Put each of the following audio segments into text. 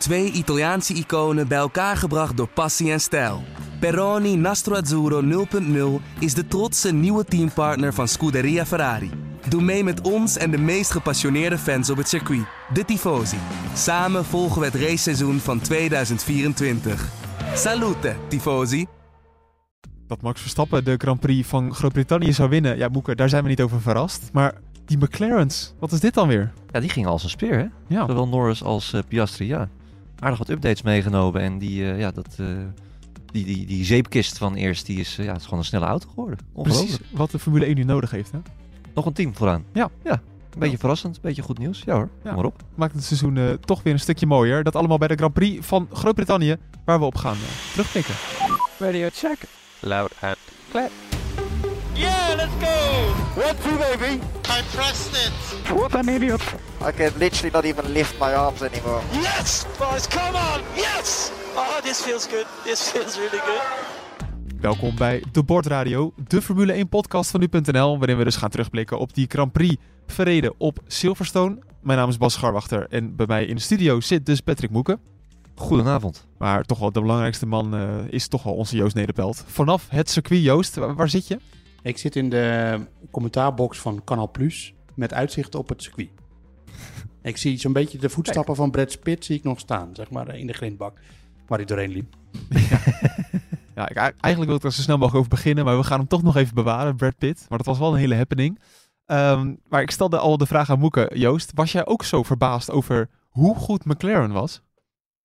Twee Italiaanse iconen bij elkaar gebracht door passie en stijl. Peroni Nastro Azzurro 0.0 is de trotse nieuwe teampartner van Scuderia Ferrari. Doe mee met ons en de meest gepassioneerde fans op het circuit, de Tifosi. Samen volgen we het raceseizoen van 2024. Salute, Tifosi! Dat Max Verstappen de Grand Prix van Groot-Brittannië zou winnen, ja Moeke, daar zijn we niet over verrast. Maar die McLaren's, wat is dit dan weer? Ja, die gingen als een speer, hè? Ja, Zowel Norris als eh, Piastri, ja. Aardig wat updates meegenomen. En die, eh, ja, dat, eh, die, die, die zeepkist van eerst, die is, eh, ja, het is gewoon een snelle auto geworden. Ongelooflijk. precies wat de Formule 1 nu nodig heeft. Hè? Nog een team vooraan. Ja. Ja, een beetje verrassend, een beetje goed nieuws. Ja hoor, Ja. kom maar op. Maakt het seizoen eh, toch weer een stukje mooier. Dat allemaal bij de Grand Prix van Groot-Brittannië, waar we op gaan uh, terugblikken. Radio check. Loud and clear. Yeah, let's go! One, two, baby. I pressed it. What an idiot. I can literally not even lift my arms anymore. Yes, boys, come on! Yes! Oh, this feels good. This feels really good. Welkom bij De Bordradio, de Formule 1 podcast van nu.nl, waarin we dus gaan terugblikken op die Grand Prix verreden op Silverstone. Mijn naam is Bas Scharwachter en bij mij in de studio zit dus Patrick Moeken. Goedenavond. Maar toch wel de belangrijkste man eh, is toch wel onze Joost Nederpelt. Vanaf het circuit, Joost, waar, waar zit je? Ik zit in de commentaarbox van Canal Plus met uitzicht op het circuit. ik zie zo'n beetje de voetstappen van Brad Pitt zie ik nog staan, zeg maar in de grindbak waar hij doorheen liep. Ja, ik, eigenlijk wil ik er zo snel mogelijk over beginnen, maar we gaan hem toch nog even bewaren, Brad Pitt. Maar dat was wel een hele happening. Ehm, maar ik stelde al de vraag aan Moeke. Joost, was jij ook zo verbaasd over hoe goed McLaren was?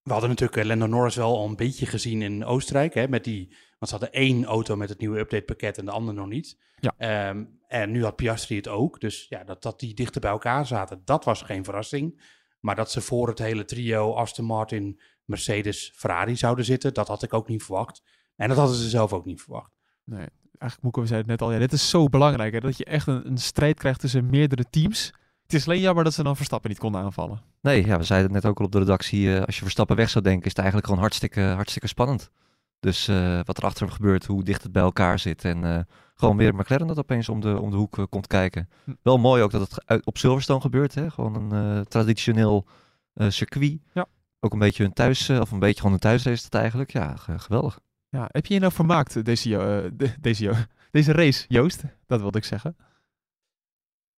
We hadden natuurlijk eh, Lando Norris wel al een beetje gezien in Oostenrijk, hè, met die, want ze hadden één auto met het nieuwe updatepakket en de andere nog niet. Ja. Ehm, en nu had Piastri het ook, dus ja, dat, dat die dichter bij elkaar zaten, dat was geen verrassing. Maar dat ze voor het hele trio Aston Martin, Mercedes, Ferrari zouden zitten, dat had ik ook niet verwacht. En dat hadden ze zelf ook niet verwacht. Nee, eigenlijk Moeke, we zeiden het net al. Ja, dit is zo belangrijk, hè, dat je echt een, een strijd krijgt tussen meerdere teams. Het is alleen jammer dat ze dan Verstappen niet konden aanvallen. Nee, ja, we zeiden het net ook al op de redactie. eh, als je Verstappen weg zou denken, is het eigenlijk gewoon hartstikke, hartstikke spannend. Dus eh, wat er achter hem gebeurt, hoe dicht het bij elkaar zit. En eh, gewoon weer McLaren dat opeens om de, om de hoek eh, komt kijken. Hm. Wel mooi ook dat het uit- op Silverstone gebeurt. Hè? Gewoon een eh, traditioneel eh, circuit. Ja. Ook een beetje een thuis, eh, of een beetje gewoon een thuisrace eigenlijk. Ja, ge- geweldig. Ja, heb je je nou vermaakt, deze, eh, de- deze, deze race, Joost? Dat wilde ik zeggen.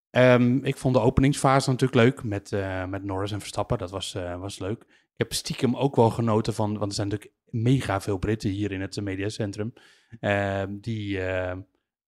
Ehm, ik vond de openingsfase natuurlijk leuk met, eh, met Norris en Verstappen. Dat was, eh, was leuk. Ik heb stiekem ook wel genoten van, want er zijn natuurlijk mega veel Britten hier in het mediacentrum. ehm, die eh,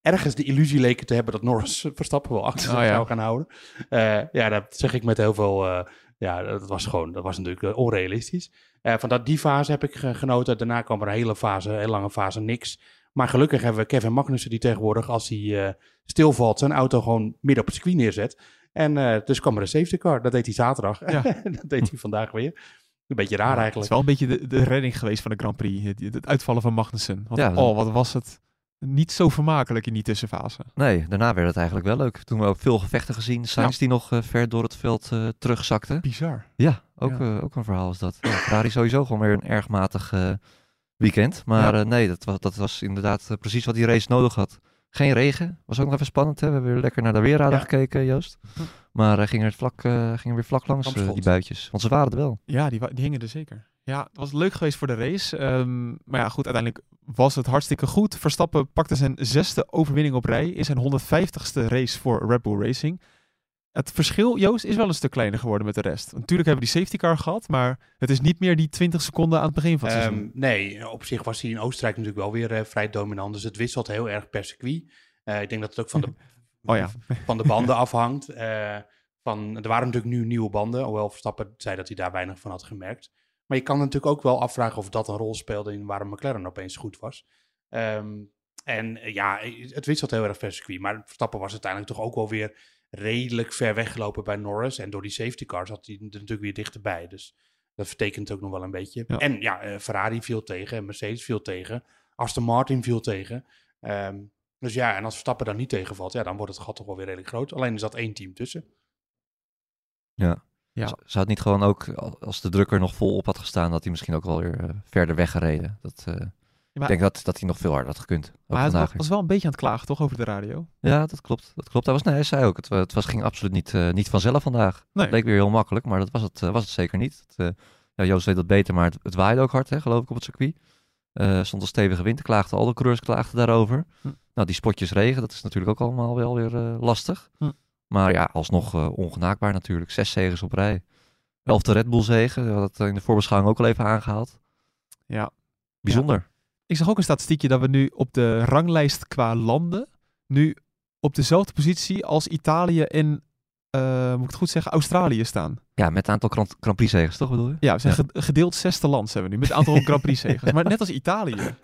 ergens de illusie leken te hebben dat Norris Verstappen wel achter zich Oh ja. zou gaan houden. Eh, ja, dat zeg ik met heel veel. eh, ja, dat was gewoon, dat was natuurlijk eh, onrealistisch. Van dat, die fase heb ik ge- genoten. Daarna kwam er een hele fase, een hele lange fase, niks. Maar gelukkig hebben we Kevin Magnussen die tegenwoordig, als hij stilvalt, zijn auto gewoon midden op het circuit neerzet. En dus kwam er een safety car. Dat deed hij zaterdag. Ja. dat deed hij vandaag weer. Een beetje raar Het is eigenlijk. wel een beetje de, de redding geweest van de Grand Prix. Het, het uitvallen van Magnussen. Want, Ja, oh, wat was het niet zo vermakelijk in die tussenfase. Nee, daarna werd het eigenlijk wel leuk. Toen we ook veel gevechten gezien. Sainz die nog eh, ver door het veld eh, terugzakte. Bizar. Ja, ook, Ja. eh, ook een verhaal is dat. Ja, Ferrari sowieso gewoon weer een erg matig eh, weekend. Maar Ja. eh, nee, dat was, dat was inderdaad precies wat die race nodig had. Geen regen. Was ook nog even spannend. Hè? We hebben weer lekker naar de weerradar Ja. gekeken, Joost. Maar hij ging er vlak, eh, ging er weer vlak langs, eh, die buitjes. Want ze waren er wel. Ja, die, die hingen er zeker. Ja, het was leuk geweest voor de race. Ehm, maar ja, goed, uiteindelijk was het hartstikke goed. Verstappen pakte zijn zesde overwinning op rij in zijn 150ste race voor Red Bull Racing. Het verschil, Joost, is wel een stuk kleiner geworden met de rest. Natuurlijk hebben we die safety car gehad, maar het is niet meer die 20 seconden aan het begin van het seizoen. Ehm, nee, op zich was hij in Oostenrijk natuurlijk wel weer eh, vrij dominant. Dus het wisselt heel erg per circuit. Eh, ik denk dat het ook van de, Oh ja. van de banden afhangt. Eh, van, er waren natuurlijk nu nieuwe banden. Hoewel Verstappen zei dat hij daar weinig van had gemerkt. Maar je kan natuurlijk ook wel afvragen of dat een rol speelde in waarom McLaren opeens goed was. Ehm, en eh, ja, het wisselt heel erg per circuit. Maar Verstappen was uiteindelijk toch ook wel weer redelijk ver weggelopen bij Norris. En door die safety car zat hij er natuurlijk weer dichterbij. Dus dat vertekent ook nog wel een beetje. Ja. En ja, eh, Ferrari viel tegen, Mercedes viel tegen, Aston Martin viel tegen. Ehm, dus ja, en als Verstappen dan niet tegenvalt, ja, dan wordt het gat toch wel weer redelijk groot. Alleen er zat één team tussen. Ja. Ja. Z- Zou het niet gewoon ook, al- als de drukker nog vol op had gestaan, dat hij misschien ook wel weer eh, verder weggereden. Dat, eh, maar ik denk dat, dat hij nog veel harder had gekund. maar hij vandaag was, was wel een beetje aan het klagen, toch, over de radio? Ja, dat klopt. Dat klopt. Hij, was, nee, hij zei ook, het, het was, ging absoluut niet, eh, niet vanzelf vandaag. Nee. Het leek weer heel makkelijk, maar dat was het, was het zeker niet. Het, eh, Ja, Joost weet dat beter, maar het, het waaide ook hard, hè, geloof ik, op het circuit. Eh stond een stevige wind, klaagden al de coureurs klaagden daarover. Hm. Nou, die spotjes regen, dat is natuurlijk ook allemaal wel weer eh, lastig. Hm. Maar ja, alsnog eh, ongenaakbaar natuurlijk. Zes zegens op rij. Elfde Red Bull zegen, we hadden het in de voorbeschouwing ook al even aangehaald. Ja. Bijzonder. Ik zag ook een statistiekje dat we nu op de ranglijst qua landen nu op dezelfde positie als Italië en, eh, moet ik het goed zeggen, Australië staan. Ja, met een aantal Grand, Grand Prix zegens, toch bedoel je? Ja, we zijn Ja. ge- gedeeld zesde land zijn we nu, met een aantal Grand Prix zegens. Maar net als Italië.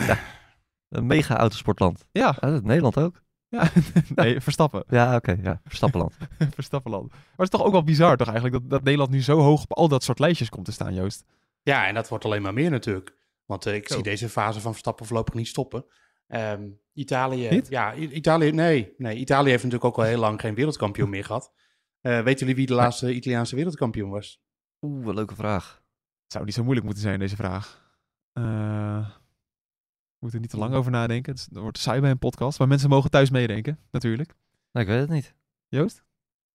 Een mega autosportland. Ja, Ja, dat Nederland ook. ja. nee, Verstappen. Ja, oké, ja. Verstappenland. Verstappenland. Maar het is toch ook wel bizar toch eigenlijk, dat, dat Nederland nu zo hoog op al dat soort lijstjes komt te staan, Joost. Ja, en dat wordt alleen maar meer natuurlijk. Want eh, ik Zo. zie deze fase van Verstappen voorlopig niet stoppen. Ehm, Italië, Niet? ja, Italië, nee, nee. Italië heeft natuurlijk ook al heel lang geen wereldkampioen meer gehad. Eh weten jullie wie de laatste Italiaanse wereldkampioen was? Oeh, wat leuke vraag. Het zou niet zo moeilijk moeten zijn, deze vraag. Eh we moeten er niet te lang over nadenken. Het wordt saai bij een podcast, maar mensen mogen thuis meedenken, natuurlijk. Nou, ik weet het niet. Joost?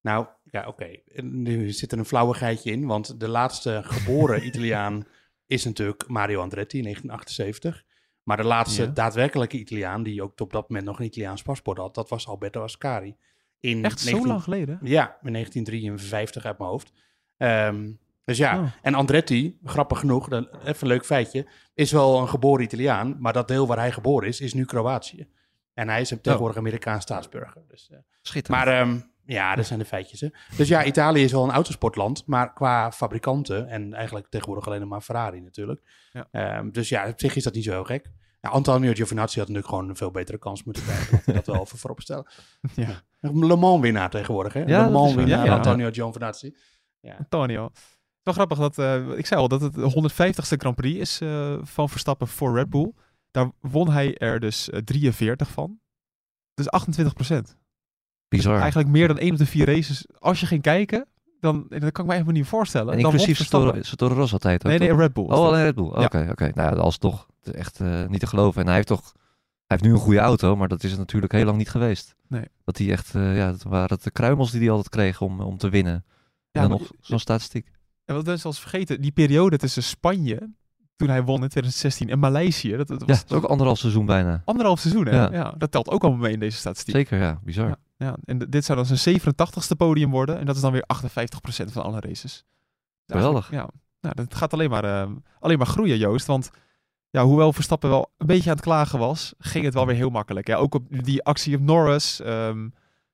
Nou, ja, oké. En Nu zit er een flauwigheidje in, want de laatste geboren Italiaan is natuurlijk Mario Andretti in 1978. Maar de laatste Ja. daadwerkelijke Italiaan, die ook op dat moment nog een Italiaans paspoort had, dat was Alberto Ascari. In Echt zo 19 lang geleden? Ja, in 1953 uit mijn hoofd. Ehm, dus ja, Oh. en Andretti, grappig genoeg, dan, even een leuk feitje, is wel een geboren Italiaan, maar dat deel waar hij geboren is, is nu Kroatië. En hij is een tegenwoordig Amerikaans staatsburger. Dus, eh, Schitterend. maar ehm, ja, dat zijn de feitjes. Hè. Dus ja, Italië is wel een autosportland, maar qua fabrikanten, en eigenlijk tegenwoordig alleen nog maar Ferrari natuurlijk. Ja. Ehm, dus ja, op zich is dat niet zo heel gek. Ja, Antonio Giovinazzi had natuurlijk gewoon een veel betere kans moeten krijgen. Laten we dat wel even voorop stellen. Ja. Een Le Mans winnaar tegenwoordig, hè? Ja, Le dat Mans winnaar, Ja, ja. Antonio Giovinazzi. Ja. Antonio. Het is wel grappig dat, eh, ik zei al, dat het de 150ste Grand Prix is eh, van Verstappen voor Red Bull. Daar won hij er dus eh, 43 van. Dus 28 procent. Bizar. Eigenlijk meer dan één op de vier races. Als je ging kijken, dan dat kan ik me even niet voorstellen. en inclusief won Verstappen. Toro- Toro Rosso tijd ook, Nee, nee, toch? Red Bull. Oh, alleen Red Bull. Oké, oké. Nou ja, alsnog. Het is echt eh, niet te geloven. En hij heeft toch... Hij heeft nu een goede auto, maar dat is het natuurlijk heel lang niet geweest. Nee. Dat hij echt... eh, ja, dat waren het de kruimels die hij altijd kreeg om, om te winnen. Ja, en dan nog zo'n statistiek. En wat mensen als vergeten, die periode tussen Spanje, toen hij won in 2016, en Maleisië, dat, dat Ja, was dat is ook anderhalf seizoen bijna. anderhalf seizoen. Hè? Ja. Ja. dat telt ook allemaal mee in deze statistiek. Zeker, ja. Bizar. Ja. Ja, en dit zou dan zijn 87ste podium worden. En dat is dan weer 58% van alle races. Geweldig. Ja, nou, dat gaat alleen maar, eh, alleen maar groeien, Joost. Want ja, hoewel Verstappen wel een beetje aan het klagen was, ging het wel weer heel makkelijk. Ja, ook op die actie op Norris. ehm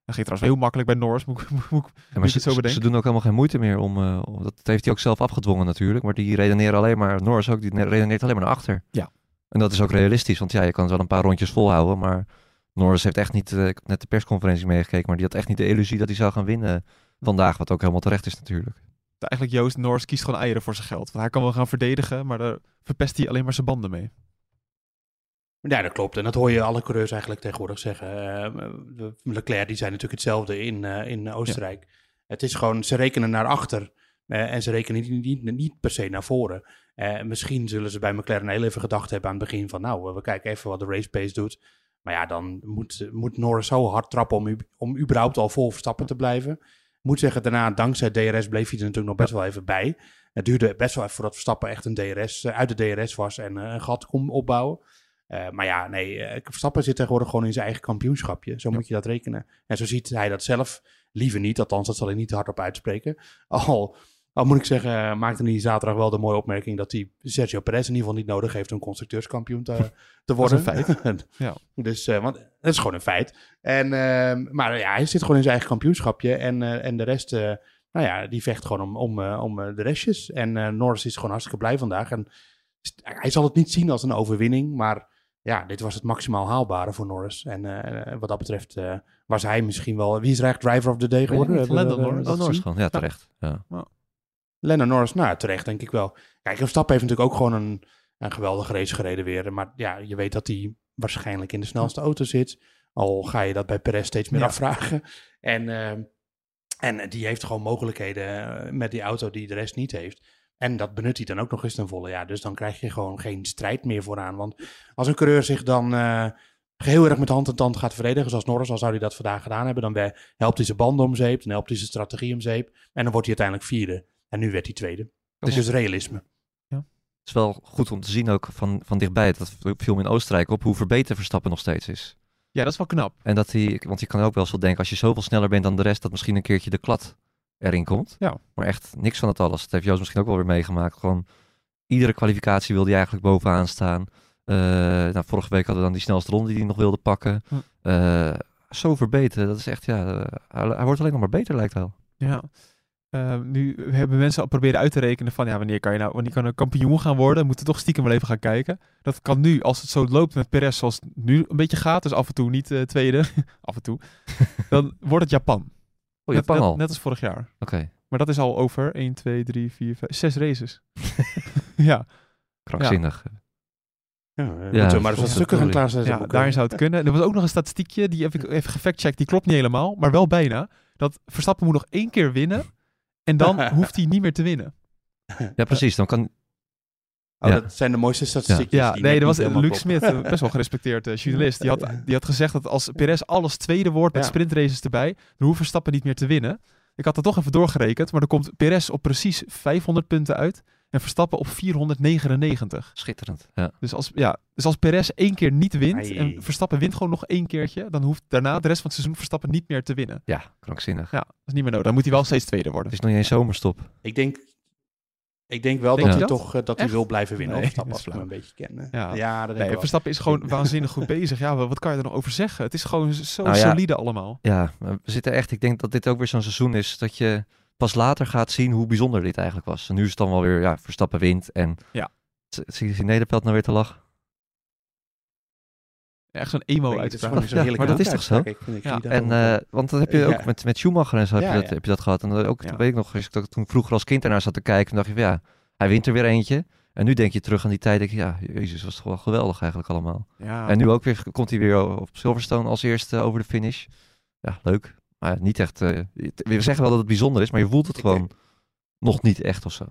dat ging trouwens heel makkelijk bij Norris. Moet, moet, moet, Ja, maar het ze, zo bedenkt. ze doen ook helemaal geen moeite meer om... eh, om- dat heeft hij ook zelf afgedwongen natuurlijk. Maar die redeneren alleen maar... Norris ook, die ne- redeneert alleen maar naar achter. Ja. En dat is ook realistisch. Want ja, je kan wel een paar rondjes volhouden. Maar Norris heeft echt niet... eh, ik heb net de persconferentie meegekeken. Maar die had echt niet de illusie dat hij zou gaan winnen vandaag. Wat ook helemaal terecht is natuurlijk. eigenlijk Joost Norris kiest gewoon eieren voor zijn geld. Want hij kan wel gaan verdedigen, maar daar verpest hij alleen maar zijn banden mee. Ja, dat klopt. En dat hoor je alle coureurs eigenlijk tegenwoordig zeggen. Eh, de Leclerc, die zijn natuurlijk hetzelfde in, eh, in Oostenrijk. Het is gewoon, ze rekenen naar achter. eh, en ze rekenen niet, niet, niet per se naar voren. Eh, misschien zullen ze bij McLaren heel even gedacht hebben aan het begin van... nou, we kijken even wat de race pace doet. Maar ja, dan moet, moet Norris zo hard trappen om, om überhaupt al vol Verstappen te blijven. Moet zeggen, daarna, dankzij DRS, bleef hij er natuurlijk nog best wel even bij. Het duurde best wel even voordat Verstappen echt een DRS, eh, uit de DRS was en eh, een gat kon opbouwen. Eh, maar ja, nee, Verstappen zit tegenwoordig gewoon in zijn eigen kampioenschapje. Zo moet je dat rekenen. En zo ziet hij dat zelf liever niet. Althans, dat zal hij niet hardop uitspreken. Al, al moet ik zeggen, eh, maakte hij zaterdag wel de mooie opmerking... dat hij Sergio Perez in ieder geval niet nodig heeft om constructeurskampioen te, te worden. Dat is een feit. Ja. Dus, eh, want dat is gewoon een feit. En, eh, maar ja, hij zit gewoon in zijn eigen kampioenschapje. En, eh, en de rest, eh, nou ja, die vecht gewoon om, om, eh, om de restjes. En eh, Norris is gewoon hartstikke blij vandaag. En hij zal het niet zien als een overwinning, maar ja, dit was het maximaal haalbare voor Norris. En eh, wat dat betreft eh, was hij misschien wel... Wie is er eigenlijk driver of the day geworden? Lando Norris. Oh, Norris gewoon. Ja, terecht. Ja. Lennon Norris, nou terecht denk ik wel. Kijk, Verstappen heeft natuurlijk ook gewoon een, een geweldige race gereden weer. Maar ja, je weet dat hij waarschijnlijk in de snelste auto zit. Al ga je dat bij Perez steeds meer Ja. afvragen. En, eh, en die heeft gewoon mogelijkheden eh, met die auto die de rest niet heeft. En dat benut hij dan ook nog eens ten volle. Ja, dus dan krijg je gewoon geen strijd meer vooraan. Want als een coureur zich dan eh, heel erg met hand en tand gaat verdedigen, zoals Norris, al zou hij dat vandaag gedaan hebben, dan helpt hij zijn banden om zeep, dan helpt hij zijn strategie om zeep. En dan wordt hij uiteindelijk vierde. En nu werd hij tweede. Dat is dus realisme. is wel goed om te zien ook van, van dichtbij. Dat viel me in Oostenrijk op hoe verbeterd Verstappen nog steeds is. Ja, dat is wel knap. En dat hij, want je kan ook wel wel denken, als je zoveel sneller bent dan de rest, dat misschien een keertje de klad erin komt. Ja. Maar echt niks van het alles. Dat heeft Joost misschien ook wel weer meegemaakt. Gewoon iedere kwalificatie wilde hij eigenlijk bovenaan staan. Eh, nou, vorige week hadden we dan die snelste ronde die hij nog wilde pakken. Hm. Eh, zo verbeterd. Dat is echt, ja, eh, hij, hij wordt alleen nog maar beter lijkt wel. Ja. Eh, nu hebben mensen al proberen uit te rekenen van ja, wanneer kan je nou wanneer kan een kampioen gaan worden? Moeten we toch stiekem wel even gaan kijken. Dat kan nu, als het zo loopt met Perez zoals het nu een beetje gaat, dus af en toe niet eh, tweede, af en toe, dan wordt het Japan. Oh, Net- Japan net, al. Net als vorig jaar. Oké, Maar dat is al over 1, 2, 3, 4, 5, 6 races. ja, krankzinnig. Ja, Ja, we maar eens wat stukken gaan klaarzetten. ja daarin zou het kunnen. Er was ook nog een statistiekje, die heb ik even gefactcheckt. Die klopt niet helemaal, maar wel bijna. Dat Verstappen moet nog één keer winnen en dan hoeft hij niet meer te winnen. Ja, precies. Dan kan, Oh, Ja. Dat zijn de mooiste statistiekjes. Ja, die nee, er was kloppen. Smith, best wel gerespecteerd eh, journalist. Die had, die had gezegd dat als Perez alles tweede wordt met Ja. sprintraces erbij, dan hoeft Verstappen niet meer te winnen. Ik had dat toch even doorgerekend, maar dan komt Perez op precies 500 punten uit en Verstappen op 499. schitterend. Ja. Dus als, ja, dus als Perez één keer niet wint Ai. en Verstappen wint gewoon nog één keertje, dan hoeft daarna de rest van het seizoen Verstappen niet meer te winnen. ja, krankzinnig. Ja, dat is niet meer nodig. Dan moet hij wel steeds tweede worden. Het is nog niet eens zomerstop. Ik denk, ik denk wel Denk dat hij dat? toch eh, dat hij wil blijven winnen. Nee, of Verstappen, dat is als ik hem een beetje ken. Ja. Ja, dat denk Nee. Verstappen is gewoon waanzinnig goed bezig. Ja, wat kan je er nog over zeggen? Het is gewoon zo Nou ja. solide allemaal. Ja, maar we zitten echt. Ik denk dat dit ook weer zo'n seizoen is dat je pas later gaat zien hoe bijzonder dit eigenlijk was. En nu is het dan wel weer, ja, Verstappen wint. En Ja. Zie je Nederveld nou weer te lachen? Echt zo'n emo gewoon zo'n Ja, maar dat is toch zo? Ik ik Ja. dat En, eh, want dat heb je Ja. ook met, met Schumacher en zo heb, Ja, je dat, ja. heb je dat gehad. En dan ook, Ja. weet ik nog, als ik dat toen vroeger als kind ernaar zat te kijken, dan dacht je van ja, hij wint er weer eentje. En nu denk je terug aan die tijd, denk je, ja, jezus, was toch wel geweldig eigenlijk allemaal. Ja. En nu ook weer, komt hij weer op Silverstone als eerste over de finish. Ja, leuk. Niet echt, eh, we zeggen wel dat het bijzonder is, maar je voelt het Ik- gewoon nog niet echt of zo.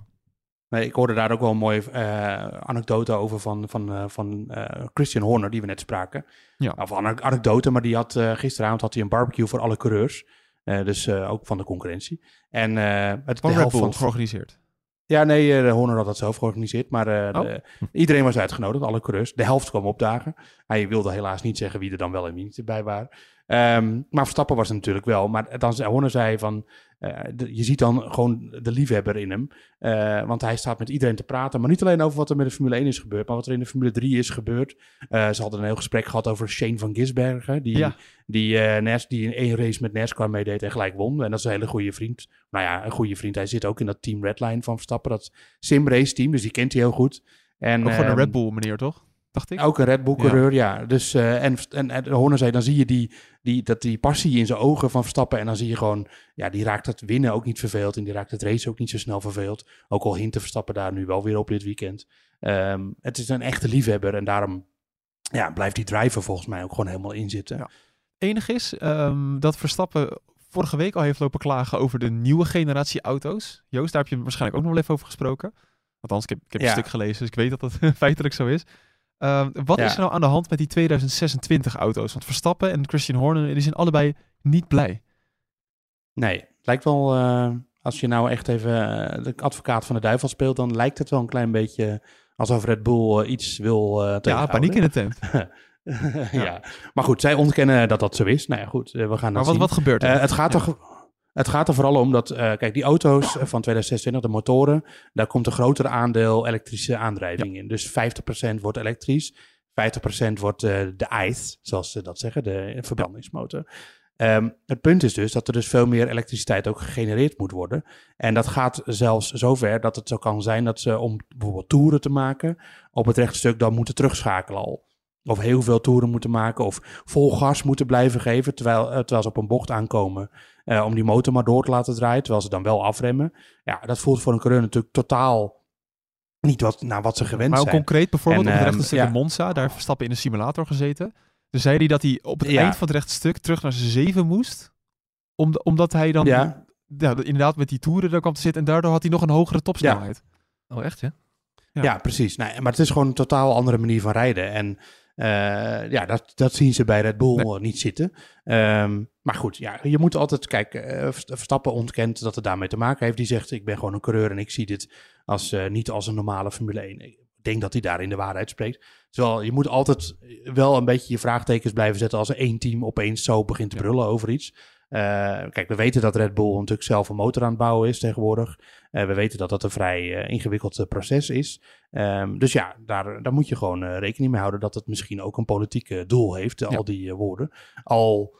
Nee, ik hoorde daar ook wel een mooie eh, anekdote over van, van, eh, van Christian Horner, die we net spraken. Ja. Of ane- anekdote, maar die had gisteravond had hij een barbecue voor alle coureurs. Dus ook van de concurrentie. En het Van Red Bull van georganiseerd. Ja, nee, Horner had dat zelf georganiseerd. Maar Oh. de- iedereen was uitgenodigd, alle coureurs. De helft kwam opdagen. Hij wilde helaas niet zeggen wie er dan wel en wie niet erbij waren. Ehm, maar Verstappen was er natuurlijk wel. Maar dan Horner zei van... eh, de- je ziet dan gewoon de liefhebber in hem. Eh, want hij staat met iedereen te praten. Maar niet alleen over wat er met de Formule 1 is gebeurd. Maar wat er in de Formule 3 is gebeurd. Eh, ze hadden een heel gesprek gehad over Shane van Gisbergen. Die, Ja. die, Nas- die in één race met NASCAR meedeed en gelijk won. En dat is een hele goede vriend. Nou ja, een goede vriend. Hij zit ook in dat team Redline van Verstappen. Dat sim race team. Dus die kent hij heel goed. En, Ook gewoon een ehm, Red Bull meneer, toch? Dacht ik. ook een Red Bull coureur, ja. Dus, eh, en, en, en Horner zei, dan zie je die, die, dat die passie in zijn ogen van Verstappen. En dan zie je gewoon, ja, die raakt het winnen ook niet verveeld. En die raakt het race ook niet zo snel verveeld. Ook al hinten Verstappen daar nu wel weer op dit weekend. Ehm, het is een echte liefhebber. En daarom ja, blijft die driver volgens mij ook gewoon helemaal inzitten. Ja. Enig is ehm, dat Verstappen vorige week al heeft lopen klagen over de nieuwe generatie auto's. Joost, daar heb je waarschijnlijk ook nog wel even over gesproken. Althans, ik heb, ik heb Ja. een stuk gelezen, dus ik weet dat dat feitelijk zo is. Ehm, wat Ja. is er nou aan de hand met die 2026 auto's? Want Verstappen en Christian Horner die zijn allebei niet blij. Nee, lijkt wel, eh, als je nou echt even eh, de advocaat van de duivel speelt, dan lijkt het wel een klein beetje alsof Red Bull eh, iets wil eh Ja, paniek in de tent. ja. maar goed, zij ontkennen dat dat zo is. Nou ja, goed, we gaan Maar dat wat, zien. wat gebeurt er? Het, gaat Ja. er, het gaat er vooral om dat, eh, kijk, die auto's eh, van 2026, de motoren, daar komt een groter aandeel elektrische aandrijving in. Dus 50% wordt elektrisch, 50% wordt eh, de ICE, zoals ze dat zeggen, de verbrandingsmotor. Ehm, het punt is dus dat er dus veel meer elektriciteit ook gegenereerd moet worden. En dat gaat zelfs zover dat het zo kan zijn dat ze om bijvoorbeeld toeren te maken op het rechtstuk dan moeten terugschakelen al. Of heel veel toeren moeten maken of vol gas moeten blijven geven terwijl, eh, terwijl ze op een bocht aankomen. eh, om die motor maar door te laten draaien, terwijl ze dan wel afremmen. Ja, dat voelt voor een coureur natuurlijk totaal niet wat, naar wat ze gewend Maar ook zijn. concreet bijvoorbeeld En, op het ehm, rechtstuk ja. in Monza, daar Verstappen in een simulator gezeten. Dus zei hij dat hij op het Ja. eind van het rechtstuk terug naar zijn 7 moest. Om, omdat hij dan Ja. ja, inderdaad met die toeren daar kwam te zitten. En daardoor had hij nog een hogere topsnelheid. Oh, echt, ja? Ja. Ja, precies. Nou, maar het is gewoon een totaal andere manier van rijden. En ja, dat, dat zien ze bij Red Bull eh, niet zitten. Ehm, maar goed, ja, je moet altijd kijken. eh, Verstappen ontkent dat het daarmee te maken heeft. Die zegt, ik ben gewoon een coureur en ik zie dit als, eh, niet als een normale Formule 1. denk dat hij daarin de waarheid spreekt. Terwijl je moet altijd wel een beetje je vraagtekens blijven zetten als er één team opeens zo begint te brullen over iets. Eh, kijk, we weten dat Red Bull natuurlijk zelf een motor aan het bouwen is tegenwoordig. Eh, we weten dat dat een vrij eh, ingewikkeld eh, proces is. Ehm, dus ja, daar, daar moet je gewoon rekening mee houden dat het misschien ook een politiek doel heeft, Ja. al die woorden. Al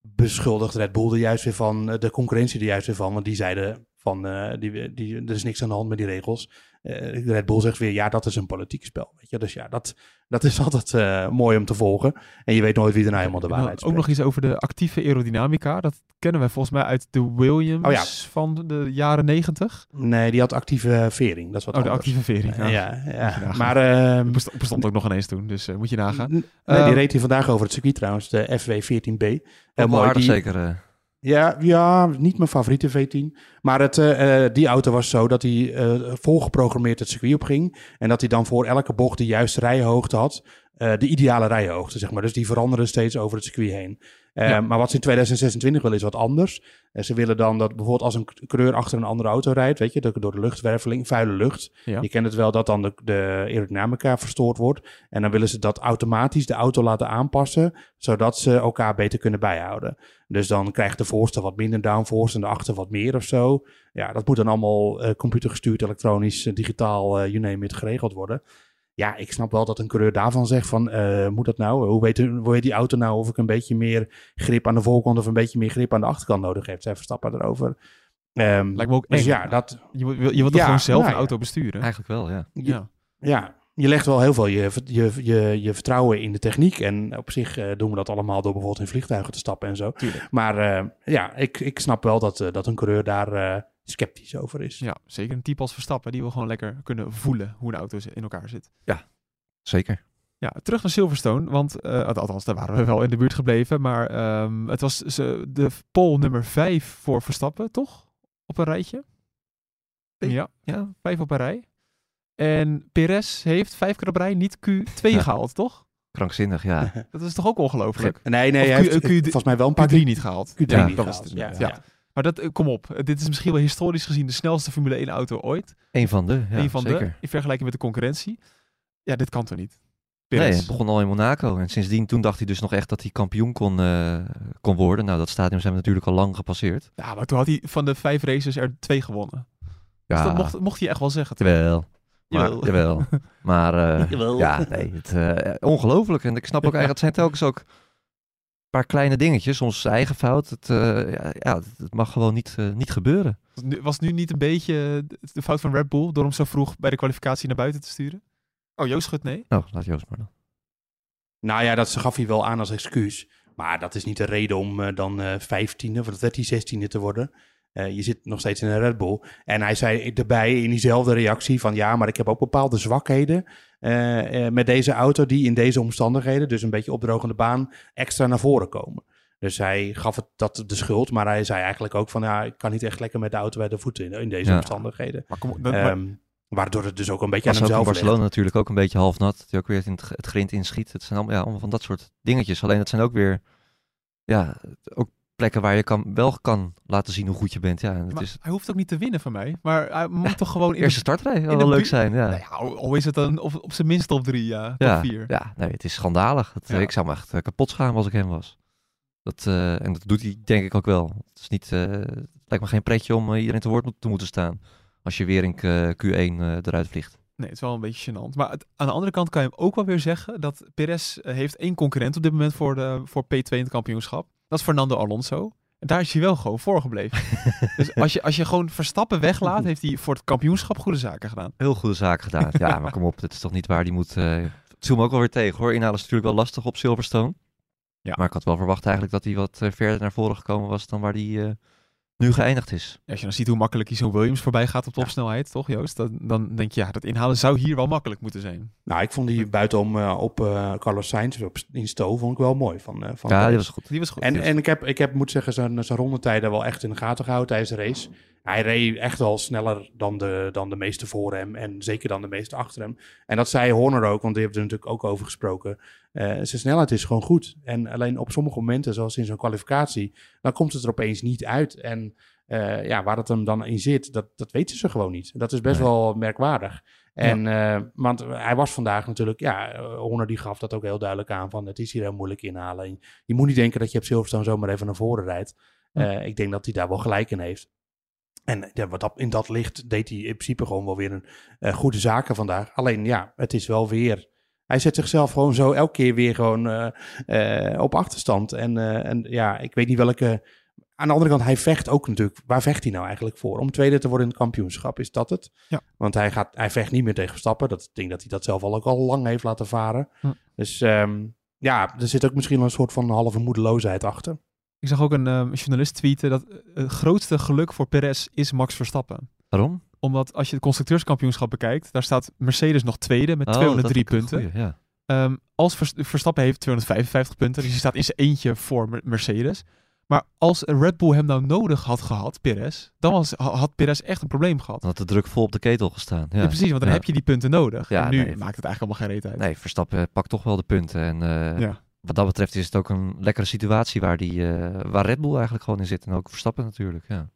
beschuldigt Red Bull er juist weer van, de concurrentie er juist weer van, want die zeiden van, die, die, er is niks aan de hand met die regels. Eh, Red Bull zegt weer, ja, dat is een politiek spel. Weet je? Dus ja, dat, dat is altijd eh, mooi om te volgen. En je weet nooit wie er nou helemaal de waarheid ook nog iets over de actieve aerodynamica. Dat kennen wij volgens mij uit de Williams Oh ja. van de jaren negentig. Nee, die had actieve vering. Dat is wat Oh, de anders. actieve vering. Ja, je ja. maar... Dat bestond, bestond ook nog ineens toen, dus eh, moet je nagaan. nee, die reed hij vandaag over het circuit trouwens, de FW14B. Heel aardig die- zeker. Ja, ja, niet mijn favoriete V10. Maar het, eh, eh, die auto was zo dat hij eh, volgeprogrammeerd het circuit op ging. En dat hij dan voor elke bocht de juiste rijhoogte had. de ideale rijhoogte, zeg maar. Dus die veranderde steeds over het circuit heen. Eh, Ja. Maar wat ze in 2026 willen is wat anders. Ze willen dan dat bijvoorbeeld als een coureur achter een andere auto rijdt, weet je, door door de luchtwerveling, vuile lucht. Ja. Je kent het wel dat dan de, de aerodynamica verstoord wordt. En dan willen ze dat automatisch de auto laten aanpassen, zodat ze elkaar beter kunnen bijhouden. Dus dan krijgt de voorste wat minder downforce en de achter wat meer of zo. Ja, dat moet dan allemaal eh, computergestuurd, elektronisch, eh, digitaal, eh you name it, geregeld worden. Ja, ik snap wel dat een coureur daarvan zegt van, eh, moet dat nou? Hoe weet, hoe weet die auto nou of ik een beetje meer grip aan de voorkant of een beetje meer grip aan de achterkant nodig heb? Zij Verstappen erover. Ehm, Lijkt me ook dus eng. ja, dat, Je, je wilt toch Ja, gewoon zelf nou een auto besturen? Eigenlijk wel, ja. je, Ja. ja, je legt wel heel veel je, je, je, je vertrouwen in de techniek. En op zich eh, doen we dat allemaal door bijvoorbeeld in vliegtuigen te stappen en zo. Tuurlijk. Maar eh, ja, ik, ik snap wel dat, dat een coureur daar eh, sceptisch over is. Ja, zeker een type als Verstappen. Die wil gewoon lekker kunnen voelen hoe een auto in elkaar zit. Zeker. Ja, terug naar Silverstone. Want, eh, althans, daar waren we wel in de buurt gebleven. Maar ehm, het was ze, de pole nummer 5 voor Verstappen, toch? Op een rijtje? Ja, ja, vijf op een rij. En Perez heeft vijf keer op rij niet Q2 Ja. gehaald, toch? Krankzinnig, ja. Dat is toch ook ongelooflijk? Nee, nee, Of hij Q- heeft Q- Q- volgens mij wel een paar Q3 niet gehaald. Q3 Ja, niet dat gehaald. was het Ja, ja. ja. Maar dat, eh, kom op, dit is misschien wel historisch gezien de snelste Formule 1 auto ooit. Een van de, ja, van zeker. de, in vergelijking met de concurrentie. Ja, dit kan toch niet? Nee, het begon al in Monaco. En sindsdien toen dacht hij dus nog echt dat hij kampioen kon, eh, kon worden. Nou, dat stadium zijn we natuurlijk al lang gepasseerd. Ja, maar toen had hij van de vijf races er twee gewonnen. Dus Ja, dat mocht, mocht hij echt wel zeggen. toch? jawel. Maar, Jawel. jawel. Maar eh, Jawel. ja, nee, het, eh, ongelooflijk. En ik snap ook eigenlijk, het zijn telkens ook paar kleine dingetjes. Soms zijn eigen fout. Het, eh, ja, ja, het, het mag gewoon niet, eh, niet gebeuren. Was nu- Was nu niet een beetje de fout van Red Bull door hem zo vroeg bij de kwalificatie naar buiten te sturen? Oh, Joost schudt nee. Nou, laat Joost maar dan. Nou ja, dat gaf hij wel aan als excuus. Maar dat is niet de reden om eh, dan eh 15e of 13, 16e te worden. Eh, je zit nog steeds in een Red Bull. En hij zei erbij in diezelfde reactie van... ja, maar ik heb ook bepaalde zwakheden eh, eh, met deze auto... die in deze omstandigheden, dus een beetje opdrogende baan... extra naar voren komen. Dus hij gaf het dat de schuld, maar hij zei eigenlijk ook van... ja, ik kan niet echt lekker met de auto bij de voeten in, in deze Ja. omstandigheden. Maar kom, dat, maar- Ehm, waardoor het dus ook een beetje aan ook in hemzelf Barcelona ligt. natuurlijk ook een beetje half nat. Die ook weer in het, het grind inschiet. Het zijn allemaal, ja, allemaal van dat soort dingetjes. Alleen het zijn ook weer ja, ook plekken waar je kan, wel kan laten zien hoe goed je bent. Ja, en het maar is hij hoeft ook niet te winnen van mij. Maar hij moet toch gewoon in eerste startrij. de wel leuk zijn. Ja. Nou ja, al is het dan op, op zijn minst top drie, ja. Top ja, vier. ja nee, het is schandalig. Ik zou me echt eh, kapot schamen als ik hem was. Dat, eh, en dat doet hij denk ik ook wel. Het, is niet, eh, het lijkt me geen pretje om iedereen te woord te moeten staan. Als je weer in Q- Q1 eh, eruit vliegt. Nee, het is wel een beetje gênant. Maar het- aan de andere kant kan je hem ook wel weer zeggen dat Perez heeft één concurrent op dit moment voor, de, voor P2 in het kampioenschap. Dat is Fernando Alonso. En daar is hij wel gewoon voor gebleven. dus als je, als je gewoon Verstappen weglaat, heeft hij voor het kampioenschap goede zaken gedaan. Heel goede zaak gedaan. ja, maar kom op. Dit is toch niet waar die moet... het viel me ook wel weer tegen hoor. Inhalen is natuurlijk wel lastig op Silverstone. Ja. Maar ik had wel verwacht eigenlijk dat hij wat eh, verder naar voren gekomen was dan waar hij eh, nu geëindigd is. Als je dan ziet hoe makkelijk hij zo'n Williams voorbij gaat op topsnelheid, toch Joost? Dan, dan denk je, ja, dat inhalen zou hier wel makkelijk moeten zijn. Nou, ik vond die buitenom eh, op eh, Carlos Sainz op, in Stowe vond ik wel mooi. Van, eh, van Ja, die was goed. Die was goed. En, en ik heb, ik heb, moet zeggen, zijn, zijn rondetijden wel echt in de gaten gehouden tijdens de race. Hij reed echt wel sneller dan de, dan de meeste voor hem en zeker dan de meeste achter hem. En dat zei Horner ook, want die heeft er natuurlijk ook over gesproken. Eh, zijn snelheid is gewoon goed. En alleen op sommige momenten, zoals in zo'n kwalificatie, dan komt het er opeens niet uit. En eh, ja, waar het hem dan in zit, dat, dat weten ze gewoon niet. Dat is best Nee. wel merkwaardig. En, eh, want hij was vandaag natuurlijk, ja, Horner die gaf dat ook heel duidelijk aan van het is hier heel moeilijk inhalen. En je moet niet denken dat je op Silverstone zomaar even naar voren rijdt. Ik denk dat hij daar wel gelijk in heeft. En ja, wat dat, in dat licht deed hij in principe gewoon wel weer een eh, goede zaken vandaag. Alleen ja, het is wel weer. Hij zet zichzelf gewoon zo elke keer weer gewoon eh, eh, op achterstand. En, en ja, ik weet niet welke. Aan de andere kant, hij vecht ook natuurlijk. Waar vecht hij nou eigenlijk voor? Om tweede te worden in het kampioenschap, is dat het? Ja. Want hij, gaat, hij vecht niet meer tegen Verstappen. Dat ik denk dat hij dat zelf al ook al lang heeft laten varen. Hm. Dus ehm, ja, er zit ook misschien wel een soort van halve moedeloosheid achter. Ik zag ook een ehm, journalist tweeten dat eh, het grootste geluk voor Perez is Max Verstappen. Waarom? Omdat als je het constructeurskampioenschap bekijkt, daar staat Mercedes nog tweede met Oh, 203 dat vind ik een punten. goeie, ja. Ehm, als Vers- Verstappen heeft 255 punten, dus hij staat in zijn eentje voor Mer- Mercedes. Maar als Red Bull hem nou nodig had gehad, Perez, dan was, ha- had Perez echt een probleem gehad. Dan had de druk vol op de ketel gestaan. Ja, Ja, precies, want dan Ja. heb je die punten nodig. Ja, en nu nee. maakt het eigenlijk allemaal geen reet uit. Nee, Verstappen pakt toch wel de punten. En eh, Ja. Wat dat betreft is het ook een lekkere situatie waar, die, eh, waar Red Bull eigenlijk gewoon in zit. En ook Verstappen natuurlijk, ja.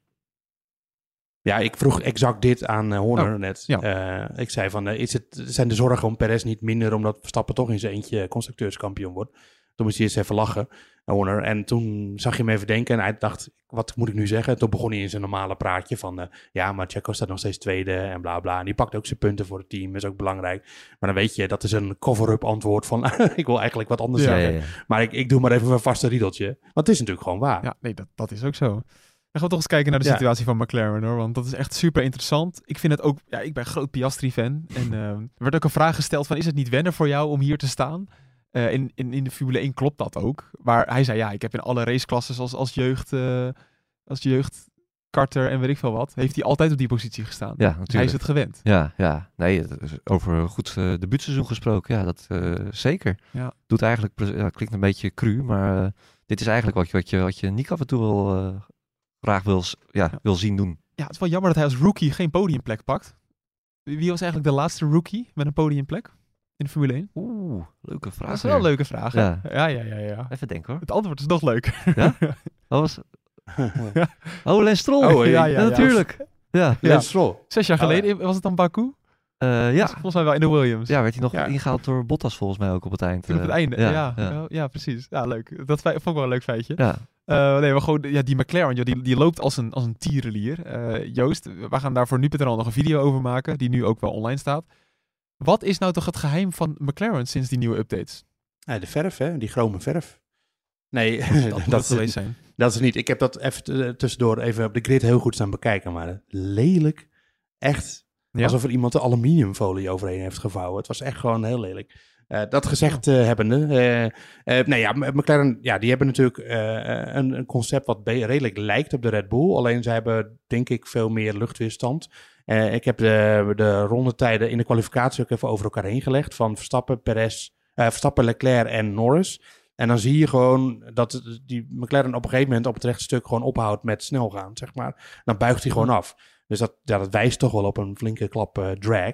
Ja, ik vroeg exact dit aan eh, Horner Oh, net. ja. Eh, ik zei van, is het, zijn de zorgen om Perez niet minder omdat Verstappen toch in zijn eentje constructeurskampioen wordt? Toen moest hij eens even lachen, Horner. En toen zag je hem even denken en hij dacht, wat moet ik nu zeggen? Toen begon hij in zijn normale praatje van, eh, ja, maar Checo staat nog steeds tweede en bla bla. En die pakt ook zijn punten voor het team, is ook belangrijk. Maar dan weet je, dat is een cover-up antwoord van, ik wil eigenlijk wat anders Ja, zeggen. ja, ja. Maar ik, ik doe maar even een vaste riedeltje. Want het is natuurlijk gewoon waar. Ja, nee, dat, dat is ook zo. Dan gaan we toch eens kijken naar de situatie van McLaren hoor. Want dat is echt super interessant. Ik vind het ook, ja, ik ben groot Piastri-fan. En eh, er werd ook een vraag gesteld van, is het niet wennen voor jou om hier te staan? Eh, in, in, in de Formule 1 klopt dat ook. Maar hij zei, ja, ik heb in alle raceklasses als, als jeugd, eh, als jeugdkarter en weet ik veel wat, heeft hij altijd op die positie gestaan. Ja, Dus hij is natuurlijk. het gewend. Ja, ja. Nee, over een goed eh debuutseizoen gesproken. Ja, dat zeker. Ja. Doet eigenlijk, ja, klinkt een beetje cru, maar dit is eigenlijk wat je, wat je, wat je Nick af en toe wel graag wil, ja, Ja. wil zien doen. Ja, het is wel jammer dat hij als rookie geen podiumplek pakt. Wie was eigenlijk de laatste rookie met een podiumplek in de Formule 1? Oeh, leuke vraag. Dat is wel een leuke vraag. Ja. Ja, ja, ja, ja. Even denken hoor. Het antwoord is nog leuk. Wat was... Oh, Lens Stroll. Oh, ja, ja, ja. natuurlijk. Ja, Ja. Lance Stroll. Zes jaar Oh, ja. geleden, was het dan Baku? Eh, ja. Volgens mij wel in de Williams. ja, werd hij nog Ja. ingehaald door Bottas volgens mij ook op het eind. Toen op het eh. einde. Ja, ja. ja. ja. precies. Ja, leuk. Dat vond ik wel een leuk feitje. Ja. Eh, nee, maar gewoon, ja, die McLaren, joh, die, die loopt als een, als een tierenlier. Eh, Joost, we gaan daar voor nu.nl nog een video over maken, die nu ook wel online staat. Wat is nou toch het geheim van McLaren sinds die nieuwe updates? Ja, de verf, hè? Die chrome verf. Nee, Dat, dat, dat, is, zijn. dat is niet. Ik heb dat even tussendoor even op de grid heel goed staan bekijken. Maar lelijk. Echt. Ja. Alsof er iemand de aluminiumfolie overheen heeft gevouwen. Het was echt gewoon heel lelijk. Eh, dat gezegd eh, hebbende. nee, ja, McLaren, ja, die hebben natuurlijk een, een concept wat redelijk lijkt op de Red Bull. Alleen ze hebben, denk ik, veel meer luchtweerstand. Eh, ik heb de, de rondetijden in de kwalificatie ook even over elkaar heen gelegd. Van Verstappen, Perez, eh, Verstappen, Leclerc en Norris. En dan zie je gewoon dat die McLaren op een gegeven moment op het rechte stuk gewoon ophoudt met snel gaan, zeg maar. Dan buigt hij gewoon af. Dus dat, ja, dat wijst toch wel op een flinke klap eh, drag.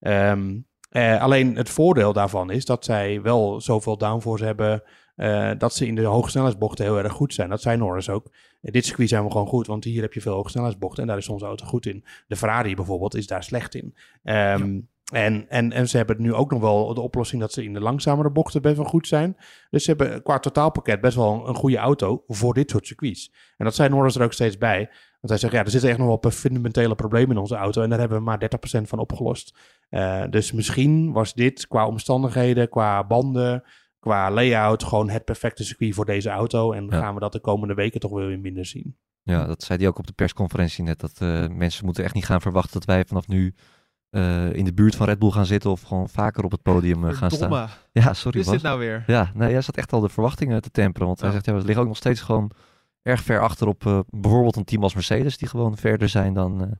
Ehm, eh, alleen het voordeel daarvan is dat zij wel zoveel downforce hebben. Eh, dat ze in de hoogsnelheidsbochten heel erg goed zijn. Dat zei Norris ook. Eh, dit circuit zijn we gewoon goed, want hier heb je veel hoogsnelheidsbochten. En daar is onze auto goed in. De Ferrari bijvoorbeeld is daar slecht in. Ehm, en, en, en ze hebben nu ook nog wel de oplossing dat ze in de langzamere bochten best wel goed zijn. Dus ze hebben qua totaalpakket best wel een goede auto voor dit soort circuits. En dat zei Norris er ook steeds bij. Want hij zegt, ja, er zitten echt nog wel fundamentele problemen in onze auto. En daar hebben we maar 30% van opgelost. Eh, dus misschien was dit qua omstandigheden, qua banden, qua layout... gewoon het perfecte circuit voor deze auto. En Ja. gaan we dat de komende weken toch weer minder zien. Ja, dat zei hij ook op de persconferentie net. Dat eh, mensen moeten echt niet gaan verwachten dat wij vanaf nu eh, in de buurt van Red Bull gaan zitten of gewoon vaker op het podium eh, gaan staan. Ja, sorry. Is dit nou weer? Ja, nee, hij zat echt al de verwachtingen te temperen. Want hij zegt, ja, we liggen ook nog steeds gewoon erg ver achter op eh, bijvoorbeeld een team als Mercedes, die gewoon verder zijn dan, eh,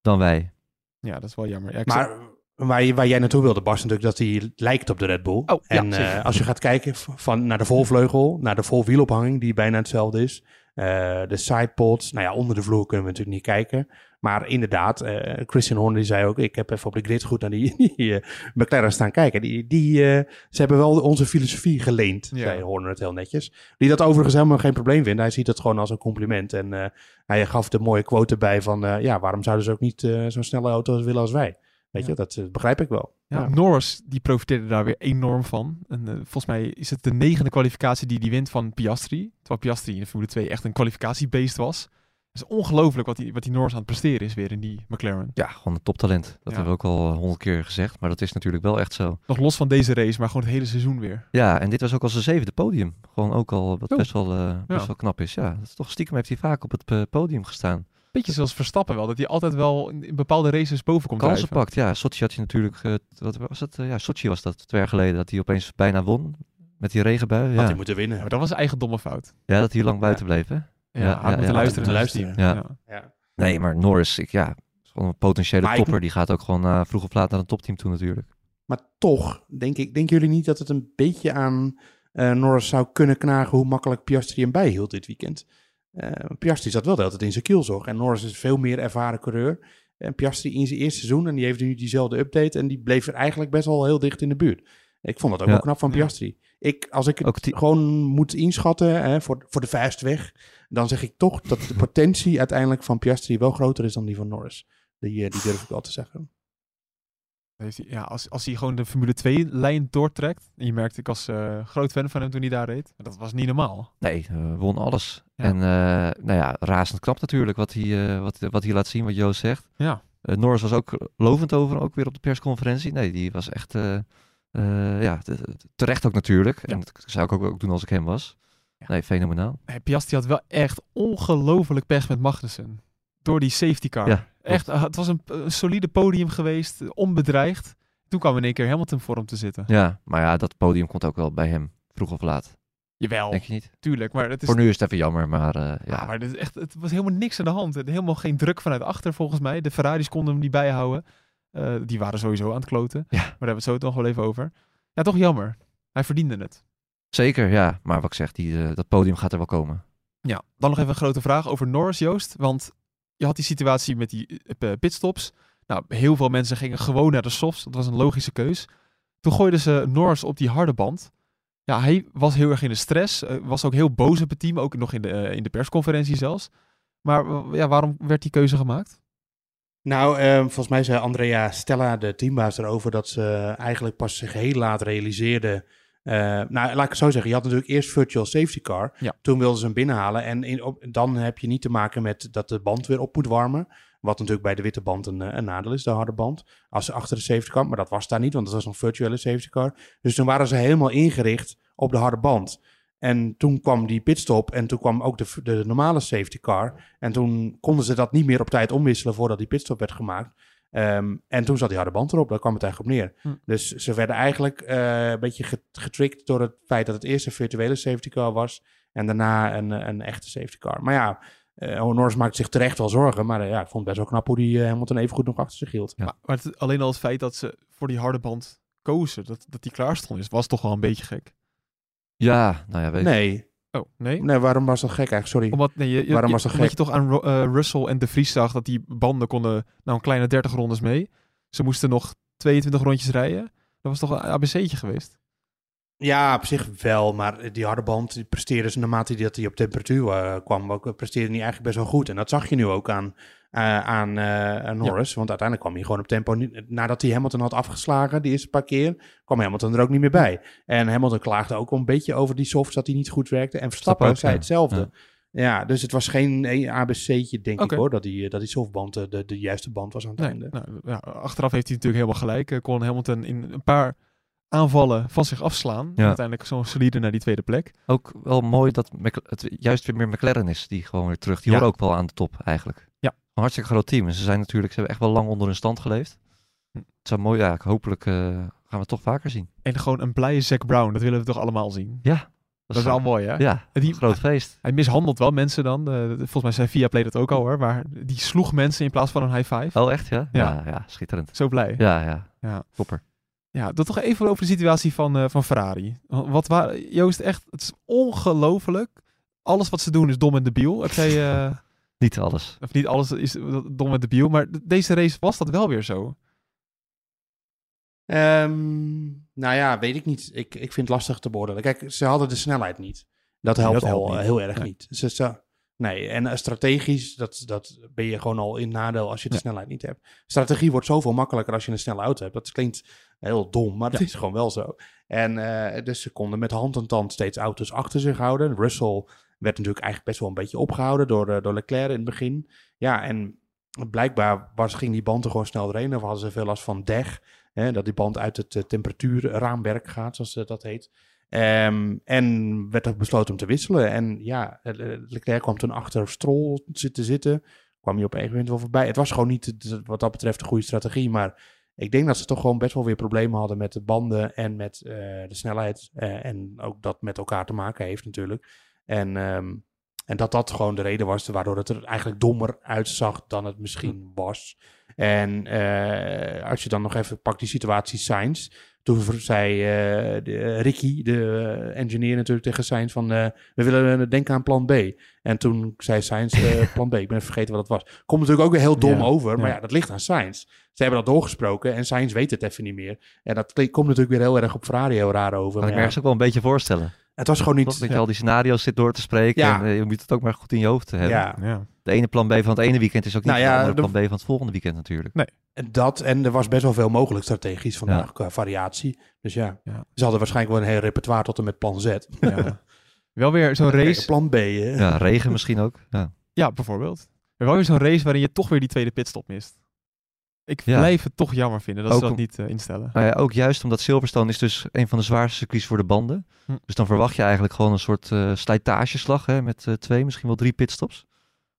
dan wij. Ja, dat is wel jammer. Ja, Maar waar, waar jij naartoe wilde, Bas, natuurlijk dat hij lijkt op de Red Bull. Oh, ja, en eh, zeker. als je gaat kijken van, naar de volvleugel, naar de volwielophanging, die bijna hetzelfde is. eh, de sidepods, nou ja, onder de vloer kunnen we natuurlijk niet kijken. Maar inderdaad, eh, Christian Horner die zei ook, ik heb even op de grid goed naar die, die eh, McLaren staan kijken. Die, die, eh, ze hebben wel onze filosofie geleend, Ja. zei Horner het heel netjes. Die dat overigens helemaal geen probleem vindt. Hij ziet het gewoon als een compliment. En eh, hij gaf de mooie quote bij van, eh, ja, waarom zouden ze ook niet eh, zo'n snelle auto's willen als wij? Weet Ja. je, dat eh, begrijp ik wel. Ja, Ja. Norris die profiteerde daar weer enorm van. En eh, volgens mij is het de negende kwalificatie die hij wint van Piastri. Terwijl Piastri in de Formule 2 echt een kwalificatiebeest was. Het is ongelooflijk wat die, wat die Norris aan het presteren is weer in die McLaren. Ja, gewoon een toptalent. Dat Ja. hebben we ook al eh, honderd keer gezegd. Maar dat is natuurlijk wel echt zo. Nog los van deze race, maar gewoon het hele seizoen weer. Ja, en dit was ook al zijn zevende podium. Gewoon ook al wat Oh. best, wel, eh, best Ja. wel knap is. Ja, dat is toch stiekem heeft hij vaak op het podium gestaan. Beetje zoals Verstappen wel, dat hij altijd wel in, bepaalde races boven komt Kansen drijven. pakt. Ja, Sochi had je natuurlijk. eh, wat was het? Eh, ja, Sochi was dat twee jaar geleden. Dat hij opeens bijna won. Met die regenbui. Had Ja, hij moeten winnen. Ja, maar dat was een eigen domme fout. ja dat hij lang buiten bleef. Hè? Ja, Ja, ja, moeten ja, luisteren. Ja. Ja. Nee, maar Norris, ik, ja, een potentiële Maar ik- topper. Die gaat ook gewoon eh, vroeg of laat naar een topteam toe natuurlijk. Maar toch, denk ik, denken jullie niet dat het een beetje aan eh, Norris zou kunnen knagen hoe makkelijk Piastri hem bijhield dit weekend? Eh, Piastri zat wel de hele tijd in zijn kielzog. En Norris is veel meer ervaren coureur. En Piastri in zijn eerste seizoen, en die heeft nu diezelfde update. En die bleef er eigenlijk best wel heel dicht in de buurt. Ik vond dat ook Ja. wel knap van. Piastri. Ik, als ik het gewoon moet inschatten hè, voor, voor de vuist weg, dan zeg ik toch dat de potentie uiteindelijk van Piastri wel groter is dan die van Norris. Die, eh, die durf ik wel te zeggen. Heeft hij, ja, als, als hij gewoon de Formule 2-lijn doortrekt. En je merkte, ik was eh, groot fan van hem toen hij daar reed. Dat was niet normaal. Nee, eh, won alles. Ja. En eh, nou ja, razend knap natuurlijk wat hij, wat, wat hij laat zien, wat Joost zegt. Ja. Norris was ook lovend over, ook weer op de persconferentie. Nee, die was echt, ja, terecht ook natuurlijk. En dat zou ik ook, ook doen als ik hem was. Ja. Nee, fenomenaal. Nee, Piastri had wel echt ongelooflijk pech met Magnussen. Door die safety car. Ja, echt, eh, het was een, een solide podium geweest, onbedreigd. Toen kwam in één keer Hamilton voor hem te zitten. Ja, maar ja, dat podium komt ook wel bij hem, vroeg of laat. Jawel, Denk je niet? tuurlijk. Maar het is, Voor nu is het even jammer, maar eh, ja. ja. maar dit is echt, het was helemaal niks aan de hand. Helemaal geen druk vanuit achter volgens mij. De Ferraris konden hem niet bijhouden. Eh, die waren sowieso aan het kloten. Ja. Maar daar hebben we het zo nog wel even over. Ja, toch jammer. Hij verdiende het. Zeker, ja. Maar wat ik zeg, die, eh, dat podium gaat er wel komen. Ja, dan nog even een grote vraag over Norris, Joost. Want je had die situatie met die eh, pitstops. Nou, heel veel mensen gingen gewoon naar de softs. Dat was een logische keus. Toen gooiden ze Norris op die harde band. Ja, hij was heel erg in de stress. eh, was ook heel boos op het team. Ook nog in de, eh, in de persconferentie zelfs. Maar ja, waarom werd die keuze gemaakt? Nou, ehm, volgens mij zei Andrea Stella, de teambaas, erover dat ze eigenlijk pas zich heel laat realiseerde. Eh, nou, laat ik het zo zeggen. Je had natuurlijk eerst virtual safety car. Ja. Toen wilden ze hem binnenhalen. En in, op, dan heb je niet te maken met dat de band weer op moet warmen. Wat natuurlijk bij de witte band een, eh, een nadeel is, de harde band. Als ze achter de safety car. Maar dat was daar niet, want dat was een virtuele safety car. Dus toen waren ze helemaal ingericht op de harde band. En toen kwam die pitstop en toen kwam ook de, de normale safety car. En toen konden ze dat niet meer op tijd omwisselen voordat die pitstop werd gemaakt. Ehm, en toen zat die harde band erop, daar kwam het eigenlijk op neer. Hm. Dus ze werden eigenlijk eh, een beetje get- getricked door het feit dat het eerst een virtuele safety car was. En daarna een, een echte safety car. Maar ja, eh Norris maakt zich terecht wel zorgen. Maar eh, ja, ik vond het best wel knap hoe die uh, Hamilton even goed nog achter zich hield. Ja. Maar, maar het- alleen al het feit dat ze voor die harde band kozen, dat, dat die klaar stond, is, was toch wel een beetje gek. Ja, nou ja, weet Nee, Oh, nee? nee, waarom was dat gek eigenlijk? Sorry. Omdat, nee, je, je, Waarom was dat omdat gek? je toch aan eh, Russell en De Vries zag dat die banden konden nou een kleine 30 rondes mee. Ze moesten nog 22 rondjes rijden. Dat was toch een ABC'tje geweest? Ja, op zich wel, maar die harde band die presteerde ze naarmate die, dat hij op temperatuur eh, kwam, ook, presteerde hij eigenlijk best wel goed. En dat zag je nu ook aan, eh, aan eh, aan Norris, want uiteindelijk kwam hij gewoon op tempo. niet- Nadat hij Hamilton had afgeslagen, de eerste paar keer, kwam Hamilton er ook niet meer bij. En Hamilton klaagde ook een beetje over die softs dat hij niet goed werkte. En Verstappen ook, zei ja. hetzelfde. Ja. dus het was geen eh, ABC'tje, denk ik hoor, dat die, dat die softband eh, de, de juiste band was aan het Nee, einde. nou, ja, achteraf heeft hij natuurlijk helemaal gelijk. Eh, kon Hamilton in een paar aanvallen van zich afslaan. En Ja. uiteindelijk zo solide naar die tweede plek. Ook wel mooi dat het juist weer meer McLaren is die gewoon weer terug. Die Ja. horen ook wel aan de top eigenlijk. Een hartstikke groot team. En ze zijn natuurlijk, ze hebben echt wel lang onder hun stand geleefd. Hm. Het zou mooi, ja, hopelijk eh, gaan we het toch vaker zien. En gewoon een blije Zack Brown. Dat willen we toch allemaal zien. Ja. Dat is wel mooi, hè? Ja, die, een groot feest. Hij mishandelt wel mensen dan. Eh, volgens mij zei Viaplay dat ook al hoor. Maar die sloeg mensen in plaats van een high five. Oh, echt ja? Ja. Ja, ja, schitterend. Zo blij. Ja, ja, Ja. topper. Ja, dat toch even over de situatie van, eh, van Ferrari. Wat waar, Joost, echt, het is ongelooflijk. Alles wat ze doen is dom en debiel. Heb jij, Niet alles. of niet alles is dom en debiel, maar de- deze race was dat wel weer zo. Ehm, nou ja, weet ik niet. Ik, ik vind het lastig te beoordelen. Kijk, ze hadden de snelheid niet. Dat Nee, helpt dat helpt al niet. eh, heel erg Nee. niet. Ze, ze, Nee, en eh, strategisch, dat, dat ben je gewoon al in nadeel als je de Ja. snelheid niet hebt. Strategie wordt zoveel makkelijker als je een snelle auto hebt. Dat klinkt heel dom, maar Ja. is gewoon wel zo. En eh, dus ze konden met hand en tand steeds auto's achter zich houden. Russell werd natuurlijk eigenlijk best wel een beetje opgehouden door, eh, door Leclerc in het begin. Ja, en blijkbaar was, ging die band er gewoon snel doorheen. Of hadden ze veel last van deg. Hè, dat die band uit het eh, temperatuurraamwerk gaat, zoals dat heet. Ehm, en werd er besloten om te wisselen. En ja, eh, Leclerc kwam toen achter Stroll zitten zitten. Kwam hij op een gegeven wel voorbij. Het was gewoon niet de- wat dat betreft een goede strategie. Maar ik denk dat ze toch gewoon best wel weer problemen hadden met de banden en met de snelheid. En ook dat met elkaar te maken heeft natuurlijk. En, ehm, en dat dat gewoon de reden was waardoor het er eigenlijk dommer uitzag dan het misschien was. En eh, als je dan nog even pakt die situatie Sainz. Toen zei eh, de, eh, Ricky, de engineer natuurlijk tegen Sainz van... we willen denken aan plan B. En toen zei Sainz plan B. Ik ben even vergeten wat dat was. Komt natuurlijk ook weer heel dom Ja, over. Maar ja. ja, dat ligt aan Sainz. Ze hebben dat doorgesproken en Sainz weet het even niet meer. En dat komt natuurlijk weer heel erg op Ferrari heel raar over. Kan ik me ja, ergens ook wel een beetje voorstellen. Het was gewoon niet... Dat je al die scenario's zit door te spreken. Ja. En eh, je moet het ook maar goed in je hoofd hebben. ja, Ja. De ene plan B van het ene weekend is ook niet Nou ja, de andere de- plan B van het volgende weekend natuurlijk. dat en er was best wel veel mogelijk strategisch vandaag Ja. qua variatie. Dus ja, Ja. ze hadden waarschijnlijk wel een heel repertoire tot en met plan Z. ja. Wel weer zo'n race. Plan B, hè? Ja, regen misschien ook. Ja. Ja, bijvoorbeeld. Wel weer zo'n race waarin je toch weer die tweede pitstop mist. Ik Ja. blijf het toch jammer vinden dat Ook ze dat niet eh, instellen. Nou ja, ook juist omdat Silverstone is dus een van de zwaarste circuits voor de banden. Hm. Dus dan verwacht je eigenlijk gewoon een soort eh slijtageslag hè, met eh, twee, misschien wel drie pitstops.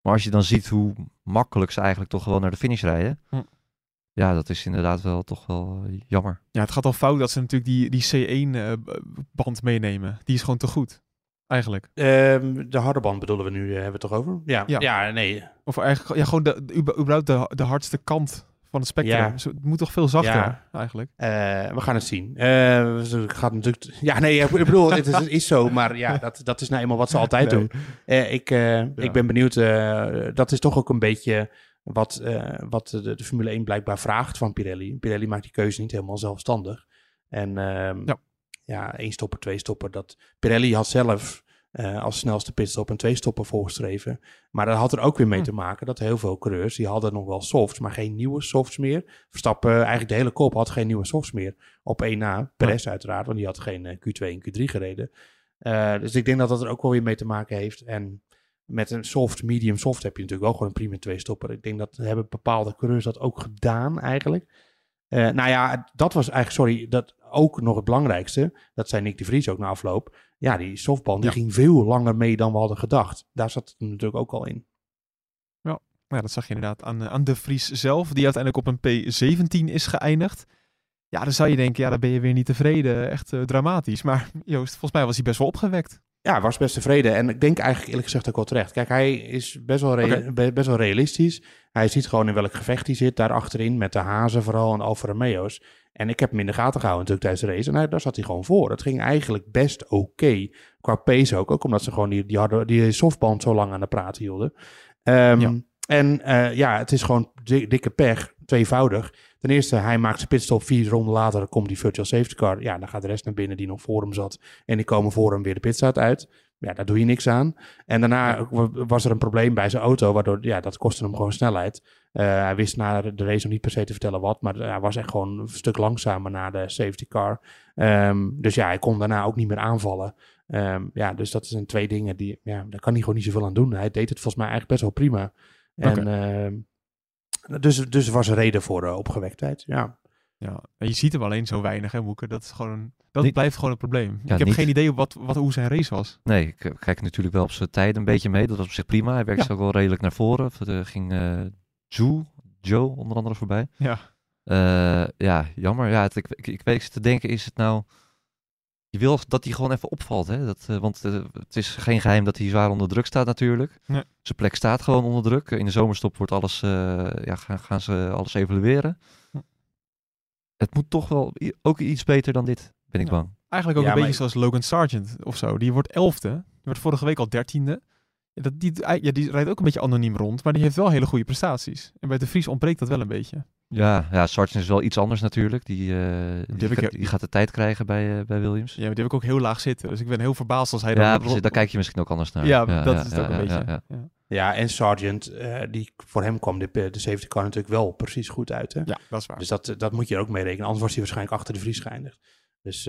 Maar als je dan ziet hoe makkelijk ze eigenlijk toch gewoon naar de finish rijden. Hm. Ja, dat is inderdaad wel toch wel jammer. Ja, het gaat al fout dat ze natuurlijk die, die C1-band meenemen. Die is gewoon te goed. Eigenlijk. Ehm, de harde band bedoelen we nu, eh, hebben we het toch over? Ja, Ja. ja. nee. Of eigenlijk ja, gewoon de, überhaupt de, de hardste kant van het spectrum. Ja. Het moet toch veel zachter, Ja. eigenlijk. Eh, we gaan het zien. Eh, het gaat natuurlijk... Ja, nee, ik bedoel, het is, zo, maar ja, dat, dat is nou eenmaal wat ze altijd Nee. doen. Eh, ik, ik ben benieuwd, dat is toch ook een beetje wat, wat de, de Formule 1 blijkbaar vraagt van Pirelli. Pirelli maakt die keuze niet helemaal zelfstandig. En ehm, Ja. ja, één stopper, twee stopper. Dat, Pirelli had zelf eh, als snelste pitstop een twee stopper voorgeschreven. Maar dat had er ook weer mee Hm. te maken dat heel veel coureurs, die hadden nog wel softs, maar geen nieuwe softs meer. Verstappen, eigenlijk de hele kop had geen nieuwe softs meer. Op 1 na, Perez uiteraard, want die had geen eh, Q2 en Q3 gereden. Eh, dus ik denk dat dat er ook wel weer mee te maken heeft. En met een soft, medium soft heb je natuurlijk wel gewoon een prima twee stopper. Ik denk dat hebben bepaalde coureurs dat ook gedaan eigenlijk. Eh, nou ja, dat was eigenlijk, sorry, dat ook nog het belangrijkste. Dat zei Nick de Vries ook na afloop. Ja, die softband die Ja. ging veel langer mee dan we hadden gedacht. Daar zat het natuurlijk ook al in. Ja, dat zag je inderdaad aan, eh, aan de Vries zelf, die uiteindelijk op een P17 is geëindigd. Ja, dan zou je denken, ja, dan ben je weer niet tevreden. Echt eh, dramatisch. Maar Joost, volgens mij was hij best wel opgewekt. Ja, was best tevreden. En ik denk eigenlijk eerlijk gezegd ook wel terecht. Kijk, hij is best wel, best wel realistisch. Hij ziet gewoon in welk gevecht hij zit daar achterin. Met de Hazen vooral en Alfa Romeo's. En ik heb hem in de gaten gehouden natuurlijk tijdens de race. En hij, daar zat hij gewoon voor. Het ging eigenlijk best oké. Qua pace ook. Ook omdat ze gewoon die, die, harde, die softband zo lang aan de praat hielden. Ehm, Ja. En eh, ja, het is gewoon di- dikke pech. Tweevoudig. Ten eerste, hij maakt zijn pitstop. Vier ronden later komt die virtual safety car. Ja, dan gaat de rest naar binnen die nog voor hem zat. En die komen voor hem weer de pitstraat uit. Ja, daar doe je niks aan. En daarna wa- was er een probleem bij zijn auto, waardoor ja, dat kostte hem gewoon snelheid. Eh, hij wist na de race nog niet per se te vertellen wat, maar hij was echt gewoon een stuk langzamer na de safety car. Ehm, dus ja, hij kon daarna ook niet meer aanvallen. Ehm, ja, dus dat zijn twee dingen die, ja, daar kan hij gewoon niet zoveel aan doen. Hij deed het volgens mij eigenlijk best wel prima. En dus, dus er was een reden voor de opgewektheid, ja. Ja, en je ziet hem alleen zo weinig, hè, Moeke. Dat, is gewoon, dat Niet- blijft gewoon een probleem. Ja, ik heb niet- geen idee wat, wat, hoe zijn race was. Nee, ik eh, kijk natuurlijk wel op zijn tijd een beetje mee. Dat was op zich prima. Hij werkte Ja. ook wel redelijk naar voren. Er ging eh Joe, Joe onder andere voorbij. Ja, Eh, ja, jammer. Ja, het, ik, ik, ik weet te denken, is het nou... Je wil dat hij gewoon even opvalt, hè? Dat, eh, want eh, het is geen geheim dat hij zwaar onder druk staat natuurlijk. Nee. Zijn plek staat gewoon onder druk. In de zomerstop wordt alles, eh, ja, gaan, gaan ze alles evalueren. Hm. Het moet toch wel ook iets beter dan dit, ben ik Ja. bang. eigenlijk ook Ja, een beetje zoals Logan Sargent of zo. Die wordt elfde. Die werd vorige week al dertiende. Dat, die, ja, die rijdt ook een beetje anoniem rond, maar die heeft wel hele goede prestaties. En bij de Vries ontbreekt dat wel een beetje. Ja, ja, Sargent is wel iets anders natuurlijk. Die, eh, die, ik- gaat de tijd krijgen bij, eh, bij Williams. Ja, maar die heb ik ook heel laag zitten. Dus ik ben heel verbaasd als hij dan... Ja, precies, daar kijk je misschien ook anders naar. Ja, dat is het ja, ook een ja, beetje. ja, ja. Ja, Ja, en Sargent, eh, die, voor hem kwam de, de safety car natuurlijk wel precies goed uit. Hè? Ja, dat is waar. Dus dat, dat moet je er ook mee rekenen. Anders was hij waarschijnlijk achter de Vries geëindigd. Dus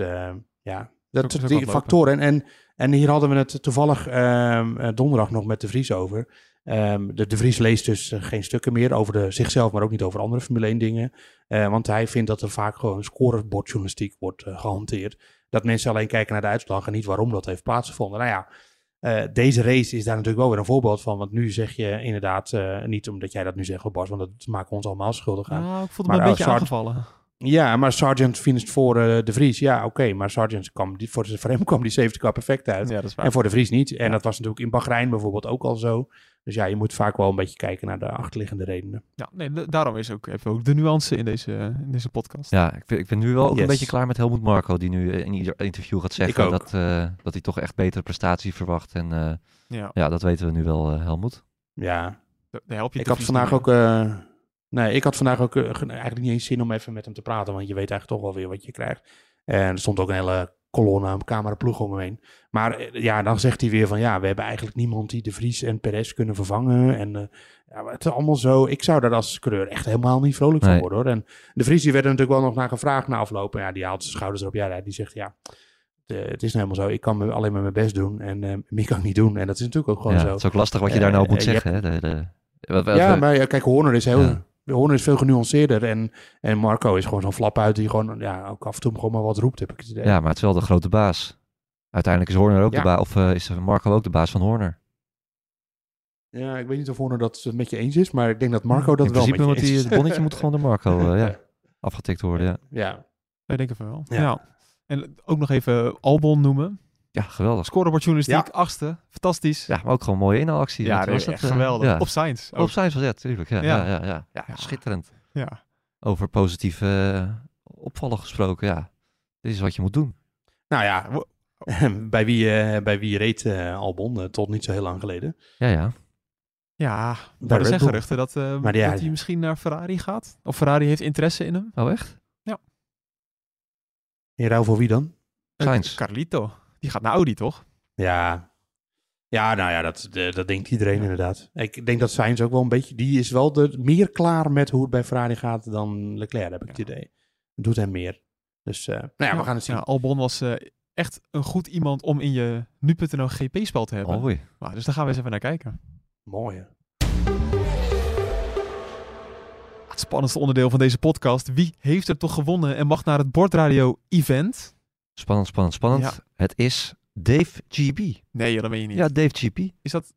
ja, dat, die factoren. En, en, en hier hadden we het toevallig ehm, eh, donderdag nog met de Vries over. Ehm, de, de Vries leest dus eh, geen stukken meer over de, zichzelf, maar ook niet over andere Formule 1 dingen. Eh, want hij vindt dat er vaak gewoon scorebordjournalistiek wordt eh, gehanteerd. Dat mensen alleen kijken naar de uitslag en niet waarom dat heeft plaatsgevonden. Nou ja, deze race is daar natuurlijk wel weer een voorbeeld van. Want nu zeg je inderdaad, niet omdat jij dat nu zegt, Bas, want dat maken we ons allemaal schuldig aan. Nou, ik voelde Maar me een oh, beetje aangevallen. Ja, maar Sargent finished voor eh, de Vries. Ja, oké, maar Sargent kwam, die, voor, voor hem kwam die safety car perfect uit. Ja, dat is waar. En voor de Vries niet. En dat was natuurlijk in Bahrein bijvoorbeeld ook al zo. Dus ja, je moet vaak wel een beetje kijken naar de achterliggende redenen. Ja, nee, da- daarom is ook, hebben we ook de nuance in deze, in deze podcast. Ja, ik ben, ik ben nu wel ook Yes. een beetje klaar met Helmut Marco, die nu eh, in ieder interview gaat zeggen dat, eh, dat hij toch echt betere prestatie verwacht. En eh, Ja, ja, dat weten we nu wel, eh, Helmut. Ja, daar daar help je ik de had vandaag ook... eh, nee, ik had vandaag ook ge- eigenlijk niet eens zin om even met hem te praten. Want je weet eigenlijk toch wel weer wat je krijgt. En er stond ook een hele kolonne aan cameraploeg om hem heen. Maar eh, ja, dan zegt hij weer van... Ja, we hebben eigenlijk niemand die de Vries en Perez kunnen vervangen. En eh, ja, het is allemaal zo... Ik zou daar als coureur echt helemaal niet vrolijk van Nee. worden hoor. En de Vries die werd er natuurlijk wel nog naar gevraagd na aflopen. Ja, die haalt zijn schouders erop. Ja, die zegt ja... Het, eh, het is nou helemaal zo. Ik kan me alleen maar mijn best doen. En eh, meer kan ik niet doen. En dat is natuurlijk ook gewoon ja, zo. het is ook lastig wat je daar nou moet zeggen. Hè? De, de, wat- wat- Ja, maar ja, kijk, Horner is heel... Ja. Horner is veel genuanceerder en, en Marco is gewoon zo'n flap uit die gewoon, ja, ook af en toe gewoon maar wat roept, heb ik het idee. ja, maar het is wel de grote baas. Uiteindelijk is Horner ook Ja. de baas, of eh, is Marco ook de baas van Horner. Ja, ik weet niet of Horner dat het met je eens is, maar ik denk dat Marco dat In wel principe met moet je die, eens het bonnetje moet gewoon door Marco eh, ja, afgetikt worden. Ja, ja. Ik denk het wel. Ja. Ja. En ook nog even Albon noemen. Ja geweldig. Scorebord journalistiek, Ja. achtste. Fantastisch. Ja, maar ook gewoon mooie inhaalactie. ja dat echt eh? geweldig. Ja. Op Science. Op zijn was ja, natuurlijk. Ja, Ja. ja. Ja, ja, ja. Ja. schitterend. Ja. Over positieve eh, opvallen gesproken, ja. Dit is wat je moet doen. Nou ja, bij wie, eh, bij wie reed eh, Albon tot niet zo heel lang geleden? Ja, ja. Ja, maar er zijn Bull. geruchten dat, eh, Maar ja, dat hij misschien naar Ferrari gaat. Of Ferrari heeft interesse in hem. Oh, echt? In ruil voor wie dan? Sainz. Carlito. Die gaat naar Audi, toch? Ja, ja nou ja, dat, de- dat denkt iedereen inderdaad. Ik denk dat Sainz ook wel een beetje, die is wel de, meer klaar met hoe het bij Ferrari gaat dan Leclerc, heb ik het idee. Doet hem meer. Dus, eh, nou ja, we gaan het zien. Ja, Albon was eh, echt een goed iemand om in je nu.nl GP-spel te hebben. Mooi. Nou, dus daar gaan we eens even naar kijken. Mooi hè. Het spannendste onderdeel van deze podcast. Wie heeft er toch gewonnen en mag naar het Bordradio-event? Spannend, spannend, spannend. Ja. Het is Dave GB. Nee, dat weet je niet. Ja, Dave GP. Is, dat,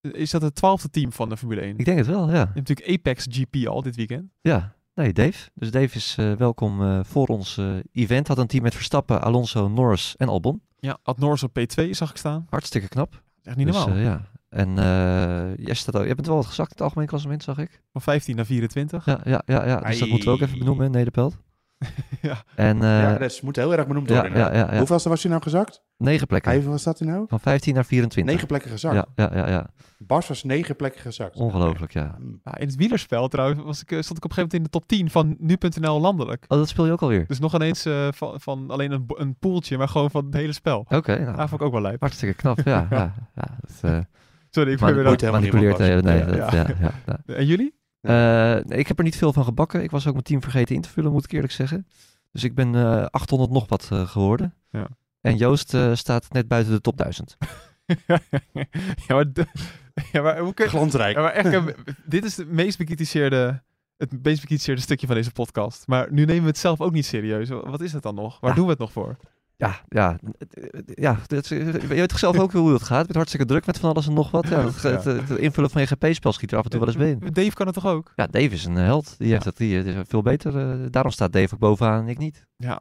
is dat het twaalfde team van de Formule 1? Ik denk het wel, ja. Je hebt natuurlijk Apex GP al dit weekend. Ja, nee, Dave. Dus Dave is eh, welkom eh, voor ons eh, event. Had een team met Verstappen, Alonso, Norris en Albon. Ja, Ad Norris op P2 zag ik staan. Hartstikke knap. Echt niet dus, normaal. ja. En jij, staat ook, jij bent wel wat gezakt in het algemeen klassement, zag ik. Van 15 naar 24. Ja, ja, ja, ja. dus dat moeten we ook even benoemen, Nederpelt. Ja. En eh ja, dat moet heel erg benoemd worden. ja, inderdaad. ja, ja. Hoeveelste was hij nou gezakt? negen plekken. Hoeveel was dat hij nou? Van 15 naar 24. Negen plekken gezakt. Ja, ja, ja, ja. Bas was negen plekken gezakt. Ongelooflijk, ja. Ja, in het wielerspel trouwens was ik, eh, stond ik op een gegeven moment in de top 10 van nu.nl landelijk. Oh, dat speel je ook alweer? Dus nog ineens eh, van, van alleen een, een poeltje, maar gewoon van het hele spel. Oké, nou, Dat vond ik ook wel lijp. hartstikke knap. Ja, ja, ja. Dat, eh, Sorry, ik ben weer manipuleert. eh, nee, dat, ja, En jullie? Eh, ik heb er niet veel van gebakken. Ik was ook mijn team vergeten in te vullen, moet ik eerlijk zeggen. Dus ik ben eh 800 nog wat eh, geworden. Ja. En Joost eh, staat net buiten de top 1000. ja, maar, de- ja, maar hoe kun je... Glansrijk. Ja, maar echt, dit is het meest bekritiseerde, het meest bekritiseerde stukje van deze podcast. Maar nu nemen we het zelf ook niet serieus. Wat is het dan nog? Waar Ja. doen we het nog voor? Ja, ja, ja dat, is- je weet toch zelf ook hoe het gaat. Bent hartstikke druk met van alles en nog wat. Ja, het, het, het invullen van je GP-spel schiet er af en toe wel eens bij in. Dave kan het toch ook? Ja, Dave is een held. Die heeft dat die is veel beter. eh, daarom staat Dave ook bovenaan en ik niet. Ja,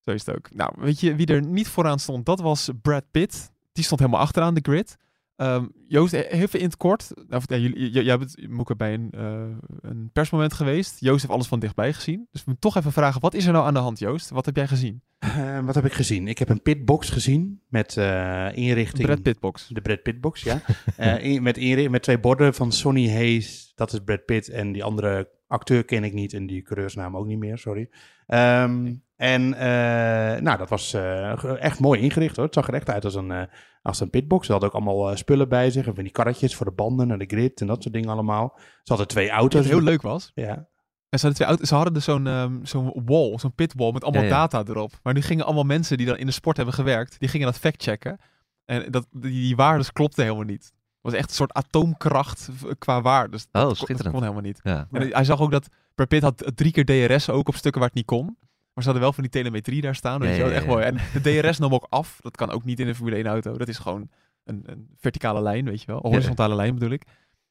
zo is het ook. Nou, weet je wie er niet vooraan stond? Dat was Brad Pitt. Die stond helemaal achteraan de grid. Ehm, Joost, even in het kort. Nou, jij, jullie- jij bent Moeke bij een, eh, een persmoment geweest. Joost heeft alles van dichtbij gezien. Dus we moeten toch even vragen, wat is er nou aan de hand, Joost? Wat heb jij gezien? Eh, wat heb ik gezien? Ik heb een pitbox gezien met eh, inrichting... Brad Pittbox. De Brad Pitt box, ja. Eh, in- met, inri- met twee borden van Sonny Hayes, dat is Brad Pitt. En die andere acteur ken ik niet en die coureursnaam ook niet meer, sorry. Ehm, en eh, nou, dat was eh, echt mooi ingericht hoor. Het zag er echt uit als een, eh, als een pitbox. Ze hadden ook allemaal spullen bij zich. En van die karretjes voor de banden en de grid en dat soort dingen allemaal. Ze hadden twee Wat auto's. heel leuk was. Ja. En ze hadden, twee auto's, ze hadden dus zo'n ehm, zo'n wall, zo'n pitwall met allemaal Ja, ja. data erop. Maar nu gingen allemaal mensen die dan in de sport hebben gewerkt, die gingen dat factchecken. En dat, die, die waardes klopten helemaal niet. Het was echt een soort atoomkracht qua waardes. Oh, dat, kon- dat schitterend. kon helemaal niet. Ja. En hij zag ook dat Brad Pitt had drie keer DRS ook op stukken waar het niet kon. Maar ze hadden wel van die telemetrie daar staan. Weet Ja, je wel. Echt mooi. En de DRS nam ook af. Dat kan ook niet in een Formule 1 auto. Dat is gewoon een, een verticale lijn, weet je wel. Een horizontale lijn bedoel ik.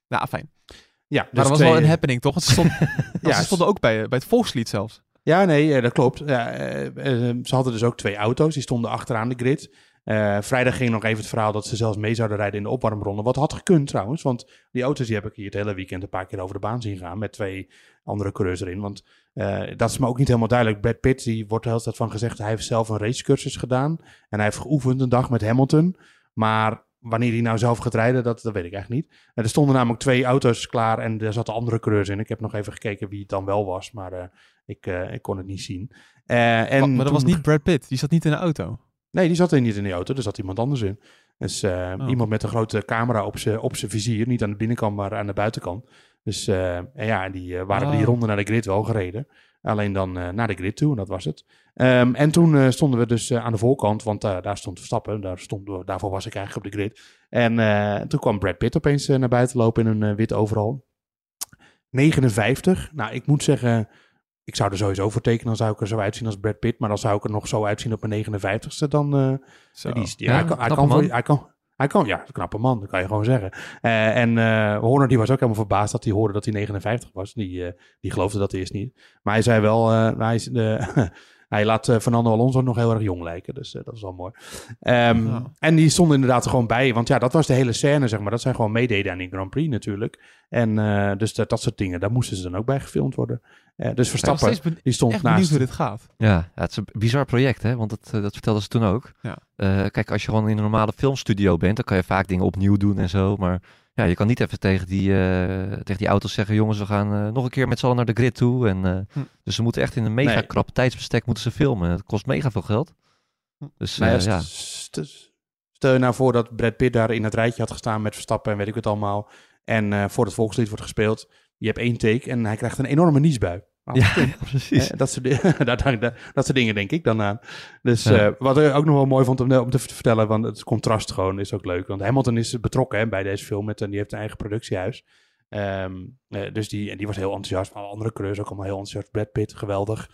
Nou, fijn. Ja, Maar dus dat was twee- wel een happening, toch? Want ze, stond, Ja, ze stonden ook bij, bij het volkslied zelfs. Ja, nee, eh, dat klopt. Ja, eh, eh, ze hadden dus ook twee auto's, die stonden achteraan de grid. Eh, vrijdag ging nog even het verhaal dat ze zelfs mee zouden rijden in de opwarmronde. Wat had gekund trouwens, want die auto's die heb ik hier het hele weekend een paar keer over de baan zien gaan. Met twee andere coureurs erin. Want eh, dat is me ook niet helemaal duidelijk. Brad Pitt, die wordt de hele tijd van gezegd, hij heeft zelf een racecursus gedaan. En hij heeft geoefend een dag met Hamilton. Maar wanneer hij nou zelf gaat rijden, dat, dat weet ik echt niet. Eh, er stonden namelijk twee auto's klaar en er zaten andere coureurs in. Ik heb nog even gekeken wie het dan wel was, maar ik, ik kon het niet zien. En maar maar dat was niet Brad Pitt. Die zat niet in de auto. Nee, die zat er niet in die auto. Er zat iemand anders in. Dus eh, Oh. iemand met een grote camera op zijn op zijn vizier. Niet aan de binnenkant, maar aan de buitenkant. Dus eh, en ja, die eh, waren Ah. die ronde naar de grid wel gereden. Alleen dan naar de grid toe, en dat was het. Ehm, en toen stonden we dus aan de voorkant, want daar stond Verstappen. Daar stond, daarvoor was ik eigenlijk op de grid. En toen kwam Brad Pitt opeens naar buiten lopen in een wit overal. 59. Nou, ik moet zeggen, ik zou er sowieso voor tekenen. Dan zou ik er zo uitzien als Brad Pitt. Maar dan zou ik er nog zo uitzien op mijn 59ste. Dan, eh, Zo. die Ja, hij, kan, hij, knappe kan, voor- hij, kan, hij kan, ja, knappe man, dat kan je gewoon zeggen. Eh, en eh Horner die was ook helemaal verbaasd dat hij hoorde dat hij 59 was. Die, eh, die geloofde dat eerst niet. Maar hij zei wel, eh, hij, is, de, hij laat eh, Fernando Alonso nog heel erg jong lijken. Dus eh, dat is wel mooi. Ehm, Ja. En die stonden inderdaad er gewoon bij. Want ja, dat was de hele scène, zeg maar. Dat zijn gewoon meededen aan die Grand Prix natuurlijk. En eh, dus dat, dat soort dingen, daar moesten ze dan ook bij gefilmd worden. Eh, dus Verstappen, die stond echt benieuwd naast... hoe dit gaat. Ja, ja, het is een bizar project, hè? want dat, eh, dat vertelden ze toen ook. Ja. Eh, kijk, als je gewoon in een normale filmstudio bent, dan kan je vaak dingen opnieuw doen en zo. Maar ja, je kan niet even tegen die, eh, tegen die auto's zeggen, jongens, we gaan eh, nog een keer met z'n allen naar de grid toe. En, eh, Hm. Dus ze moeten echt in een mega Nee. krap tijdsbestek moeten ze filmen. Het kost mega veel geld. Hm. Dus Nou ja, ja, st- st- Stel je nou voor dat Brad Pitt daar in het rijtje had gestaan met Verstappen en weet ik het allemaal. En voor het volkslied wordt gespeeld. Je hebt één take en hij krijgt een enorme niesbui. Ja, precies. eh, dat, soort, dat, dat, dat soort dingen denk ik dan aan. Dus Ja. eh, wat ik ook nog wel mooi vond om, om te vertellen, want het contrast gewoon is ook leuk. Want Hamilton is betrokken hè, bij deze film en die heeft een eigen productiehuis. Ehm, eh, dus die, en die was heel enthousiast. Alle andere coureurs ook allemaal heel enthousiast. Brad Pitt, geweldig.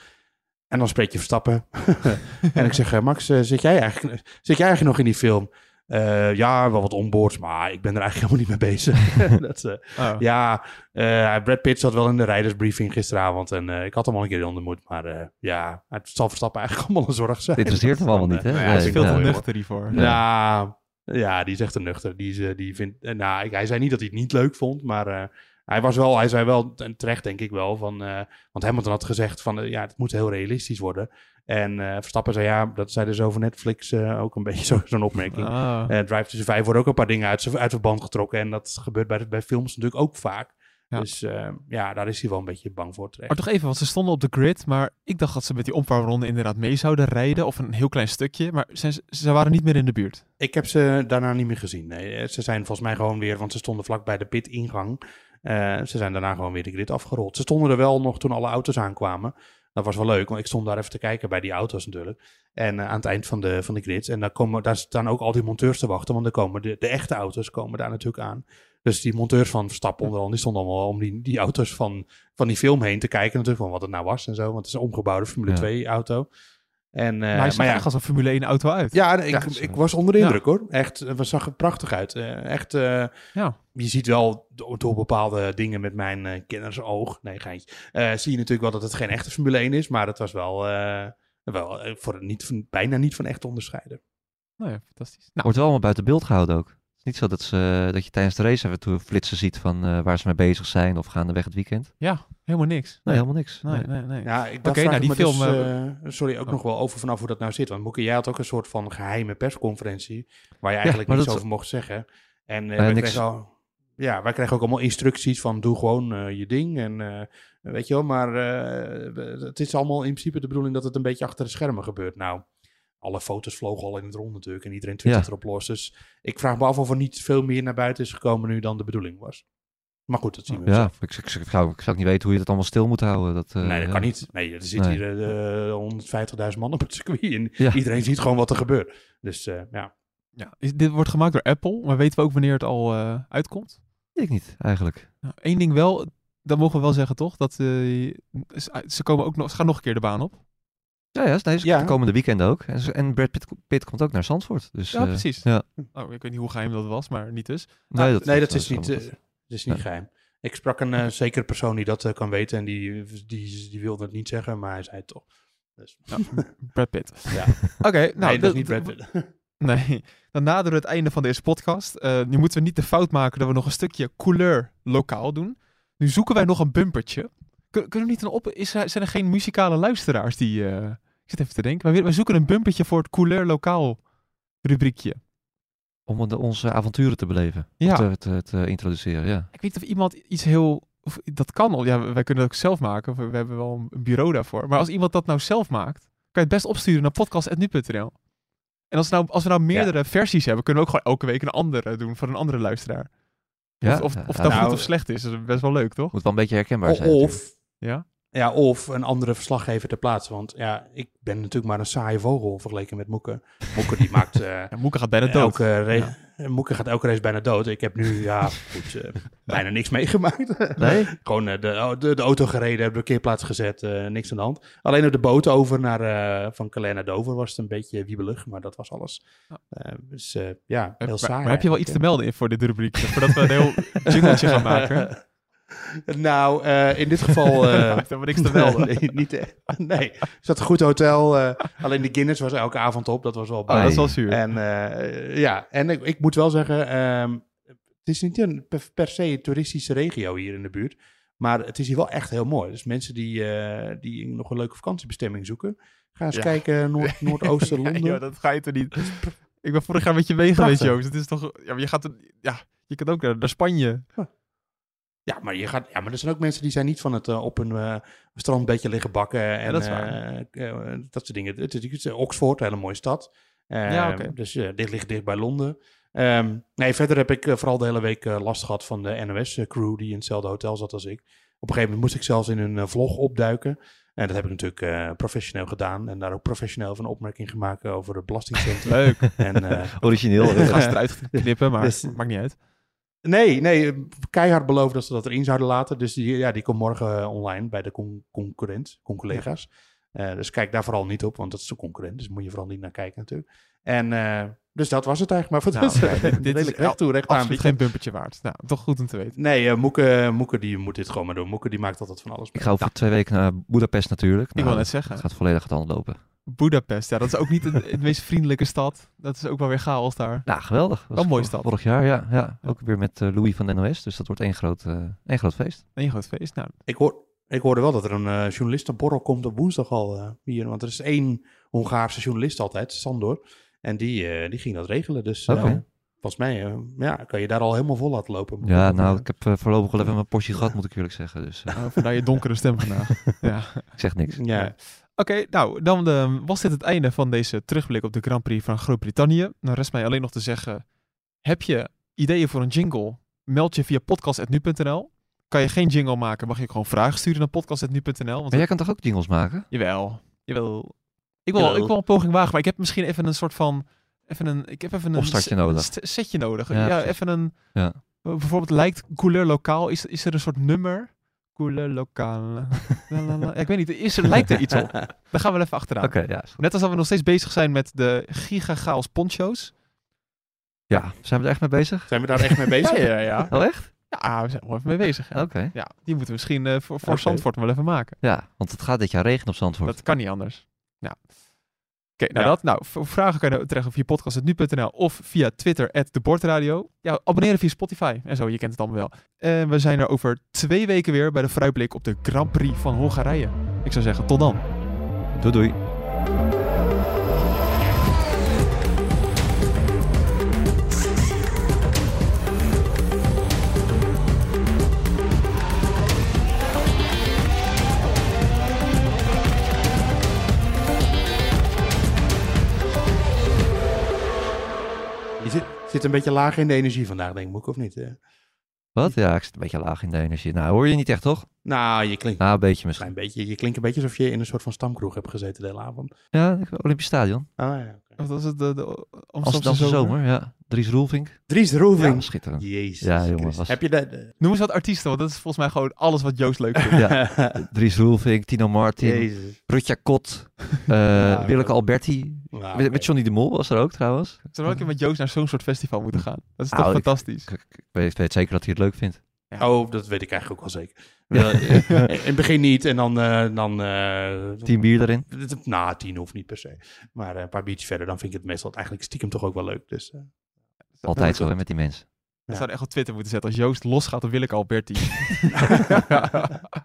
En dan spreek je Verstappen. en ik zeg, eh, Max, eh, zit, jij eigenlijk, zit jij eigenlijk nog in die film? Eh, ja, wel wat onboards, maar ik ben er eigenlijk helemaal niet mee bezig. dat, eh, Oh. ja, eh, Brad Pitt zat wel in de rijdersbriefing gisteravond en eh, ik had hem al een keer ontmoet. Maar eh, ja, het zal Verstappen eigenlijk allemaal een zorg zijn. Dit interesseert hem allemaal niet, hè? Nou ja, hij is veel te nou, nuchter hiervoor. Ja. ja, ja, die is echt een nuchter. Die, is, die vindt, nou, ik- hij zei niet dat hij het niet leuk vond, maar eh, hij, was wel, hij zei wel, en terecht denk ik wel, van, eh, want Hamilton had gezegd van, eh, ja, het moet heel realistisch worden. En eh, Verstappen zei, ja, dat zei dus over Netflix ook een beetje zo- zo'n opmerking. Ah. Drive to Survive worden ook een paar dingen uit, uit verband getrokken. En dat gebeurt bij, bij films natuurlijk ook vaak. Ja. Dus ja, daar is hij wel een beetje bang voor terecht. Maar toch even, want ze stonden op de grid, maar ik dacht dat ze met die omvaarronde inderdaad mee zouden rijden, of een heel klein stukje, maar ze, ze waren niet meer in de buurt. Ik heb ze daarna niet meer gezien. Nee, ze zijn volgens mij gewoon weer, want ze stonden vlak bij de pit-ingang. Eh, ze zijn daarna gewoon weer de grid afgerold. Ze stonden er wel nog toen alle auto's aankwamen. Dat was wel leuk, want ik stond daar even te kijken bij die auto's natuurlijk. En eh, aan het eind van de, van de grids. En daar, komen, daar staan ook al die monteurs te wachten, want er komen de, de echte auto's komen daar natuurlijk aan. Dus die monteurs van Verstappen onder andere, die stonden allemaal om die, die auto's van, van die film heen te kijken natuurlijk, van wat het nou was en zo. Want het is een omgebouwde Formule Ja. 2 auto. En, eh, maar hij zag maar ja, echt als een Formule 1 auto uit. ja, ik, Ja, ik was onder de Ja. indruk hoor. Echt, het zag er prachtig uit. Eh, echt, eh, Ja. je ziet wel door, door bepaalde dingen met mijn eh kennersoog, nee geintje, eh, zie je natuurlijk wel dat het geen echte Formule 1 is, maar het was wel, eh, wel eh, voor het niet, van- bijna niet van echt te onderscheiden. Nou ja, fantastisch. Nou, Wordt wel allemaal buiten beeld gehouden ook. Is niet zo dat, ze, dat je tijdens de race even toe flitsen ziet van eh, waar ze mee bezig zijn of gaandeweg het weekend. Ja, helemaal niks. Nee, helemaal niks. Nee, Nee. nee, nee. Ja, ik Oké, dat vraag nou, die me film, dus, eh, sorry, ook oh. nog wel over vanaf hoe dat nou zit. Want Moeke, jij had ook een soort van geheime persconferentie waar je eigenlijk maar niets dat- over mocht zeggen. En eh, Eh, wij, niks. al, ja, wij kregen ook allemaal instructies van doe gewoon eh, je ding. En eh, weet je wel, maar eh, het is allemaal in principe de bedoeling dat het een beetje achter de schermen gebeurt. Nou, alle foto's vlogen al in het rond natuurlijk en iedereen twittert Ja. erop los. Dus ik vraag me af of er niet veel meer naar buiten is gekomen nu dan de bedoeling was. Maar goed, dat zien we Ja, zelf. ik, ik, ik, zou, ik zou niet weten hoe je het allemaal stil moet houden. Dat, eh, Nee, dat ja. kan niet. Nee, er zit Nee. hier eh, 150.000 man op het circuit en Ja. iedereen ziet gewoon wat er gebeurt. Dus eh, ja. Ja. Is, dit wordt gemaakt door Apple, maar weten we ook wanneer het al eh, uitkomt? Weet ik niet, eigenlijk. Nou, Eén ding wel, dat mogen we wel zeggen toch? Dat, eh, ze, ze komen ook nog, ze gaan nog een keer de baan op. Ja, ja, nee, ze Ja. de komende weekend ook. En, en Brad Pitt, Pitt komt ook naar Zandvoort. Dus, Ja, eh, precies. ja. Oh, ik weet niet hoe geheim dat was, maar niet dus. nee, dat, nee, dat is niet, eh, dat is niet Ja. geheim. Ik sprak een eh, zekere persoon die dat kan weten en die, die, die wilde het niet zeggen, maar hij zei het toch. Dus, Brad Pitt. Ja. Oké, nou, nee, dat is niet Brad Pitt. Nee, dan naderen we het einde van deze podcast. Eh, nu moeten we niet de fout maken dat we nog een stukje couleur lokaal doen. Nu zoeken wij nog een bumpertje. Kun- kunnen we niet een op... Is, er- zijn er geen muzikale luisteraars die... eh, Ik zit even te denken. Maar we, we zoeken een bumpertje voor het couleur lokaal rubriekje. Om de, onze avonturen te beleven. Ja. Of te, te, te introduceren, ja. Ik weet niet of iemand iets heel... Of, dat kan al. Ja, wij kunnen het ook zelf maken. We, we hebben wel een bureau daarvoor. Maar als iemand dat nou zelf maakt, kan je het best opsturen naar podcast.nu.nl. En als, nou, als we nou meerdere versies hebben, kunnen we ook gewoon elke week een andere doen van een andere luisteraar. ja of of, of dat Nou, goed of slecht is, dat is best wel leuk, toch? Moet wel een beetje herkenbaar zijn. natuurlijk. Ja. ja, of een andere verslaggever ter plaatse. Want ja, ik ben natuurlijk maar een saaie vogel vergeleken met Moeke. Moeke die maakt... eh, Ja, Moeke gaat bijna dood. Elke race, Moeke gaat elke race bijna dood. Ik heb nu, ja, goed, eh, bijna niks meegemaakt. Nee? Gewoon eh, de, de, de auto gereden, de parkeerplaats gezet, niks aan de hand. Alleen op de boot over naar, van Calais naar Dover was het een beetje wiebelig, maar dat was alles. Ja. Dus ja, heel saai. maar heb je wel iets te melden in voor dit rubriekje? Voordat we een heel jingletje gaan maken? nou, eh, in dit geval... eh, Ik heb er niks te melden. nee, niet, eh, nee, er zat een goed hotel. eh, alleen de Guinness was elke avond op, dat was wel Oh, bij. dat is wel zuur. En ja, en ik, ik moet wel zeggen, ehm, het is niet een per, per se een toeristische regio hier in de buurt. Maar het is hier wel echt heel mooi. Dus mensen die, die nog een leuke vakantiebestemming zoeken, ga eens Ja. kijken, Noord, Noordoosten Ja, Londen. joh, dat ga je toch niet. Ik ben vorig jaar met je mee geweest. Joost. Het is toch... Ja, maar je gaat... er- Ja, je kunt ook naar, naar Spanje. Ja, maar, je gaat, ja, maar er zijn ook mensen die zijn niet van het eh, op een strand een beetje liggen bakken. En, dat is waar. eh, dat soort dingen. Het is, Oxford, een hele mooie stad. Eh, Ja, oké. Dus dit ligt dicht bij Londen. Ehm, nee, verder heb ik vooral de hele week last gehad van de NOS-crew die in hetzelfde hotel zat als ik. Op een gegeven moment moest ik zelfs in een eh, vlog opduiken. En dat heb ik natuurlijk professioneel gedaan. En daar ook professioneel van opmerking gemaakt over het belastingcentrum. Leuk. en, Origineel. Ik ga ze eruit knippen, maar Dus- maakt niet uit. Nee, nee, keihard beloofd dat ze dat erin zouden laten. Dus die, ja, die komt morgen eh, online bij de con concurrent, con-collega's. Eh, dus kijk daar vooral niet op, want dat is de concurrent. Dus moet je vooral niet naar kijken natuurlijk. En eh, dus dat was het eigenlijk. Maar voor Nou, dat dit- is recht toe, recht aan. Geen bumpertje waard. Nou, toch goed om te weten. Nee, eh, Moeke, Moeke die moet dit gewoon maar doen. Moeke die maakt altijd van alles Ik mee. ga over twee weken naar Budapest natuurlijk. Ik wil Nou, net zeggen. Het gaat volledig het hand lopen. Budapest, ja, dat is ook niet de, de meest vriendelijke stad. Dat is ook wel weer chaos daar. Nou, geweldig. Dat een mooie stad. Vorig jaar, ja. ja. Ook weer met eh, Louis van de NOS. Dus dat wordt één groot, eh, één groot feest. Een groot feest. Nou, Ik, hoor, ik hoorde wel dat er een eh, journalistenborrel komt op woensdag al eh, hier. Want er is één Hongaarse journalist altijd, Sandor. En die, eh, die ging dat regelen. Dus eh, volgens mij eh, ja, kan je daar al helemaal vol laten lopen. Ja, nou, ik heb eh, voorlopig wel even mijn portie gehad, moet ik eerlijk zeggen. Dus eh, oh, vandaar je donkere stem vandaag. ja. ik zeg niks. Ja. Oké, nou, dan eh, was dit het einde van deze terugblik op de Grand Prix van Groot-Brittannië. Dan rest mij alleen nog te zeggen, heb je ideeën voor een jingle? Meld je via podcast.nu.nl. Kan je geen jingle maken, mag je gewoon vragen sturen naar podcast.nu.nl. Want Maar jij kan toch ook jingles maken? Jawel, jawel. Ik wil, Jawel. ik wil een poging wagen, maar ik heb misschien even een soort van... Even een, ik heb even een nodig. setje nodig. Ja, even een... Ja. Bijvoorbeeld lijkt couleur lokaal. Is, is er een soort nummer? La. Ja, ik weet niet, is er, lijkt er iets op? Daar gaan we wel even achteraan. Oké, ja. Net als dat we nog steeds bezig zijn met de gigagaals poncho's. Ja, zijn we er echt mee bezig? Zijn we daar echt mee bezig? Ja, ja, ja. Oh, echt? Ja, we zijn er wel even mee bezig. Oké. ja die moeten we misschien eh, voor, voor. Zandvoort wel even maken. Ja, want het gaat dit jaar regenen op Zandvoort. Dat kan niet anders. Ja. Oké, nou Ja. dat. Nou, voor vragen kan je terecht via podcast.nu.nl of via Twitter, de Bordradio. Ja, abonneren via Spotify en zo, je kent het allemaal wel. En we zijn er over twee weken weer bij de vooruitblik op de Grand Prix van Hongarije. Ik zou zeggen, tot dan. Doei doei. Zit, een beetje laag in de energie vandaag, denk ik, of niet? eh? Wat? Ja, ik zit een beetje laag in de energie. Nou, hoor je niet echt, toch? Nou, je klinkt, Nou, een beetje een misschien. klein beetje, je klinkt een beetje alsof je in een soort van stamkroeg hebt gezeten de hele avond. Ja, Olympisch Stadion. Ah, ja, oké. Wat was het? De, de Amsterdamse zomer? zomer, ja. Dries Roelvink. Dries Ja, Roelvink. schitterend. Jezus. Ja, jongen, was- Heb je dat? eh, Noem eens wat artiesten, want dat is volgens mij gewoon alles wat Joost leuk vindt. Ja. Dries Roelvink, Tino Martin, Jezus. Rutja Kot, eh Willeke Alberti. Nou, Met, Johnny de Mol was er ook trouwens. Zou een keer met Joost naar zo'n soort festival moeten gaan. Dat is toch Nou, ik- fantastisch. Ik, ik weet, weet zeker dat hij het leuk vindt. Oh, dat weet ik eigenlijk ook wel zeker. Eh, in het begin niet en dan... eh dan eh, Tien bier erin. Nou, tien hoeft niet per se. Maar eh, een paar biertjes verder, dan vind ik het meestal eigenlijk stiekem toch ook wel leuk. Dus, eh, Altijd zo hè, met die mensen. Dat zou echt op Twitter moeten zetten. Als Joost losgaat, dan wil ik Alberti.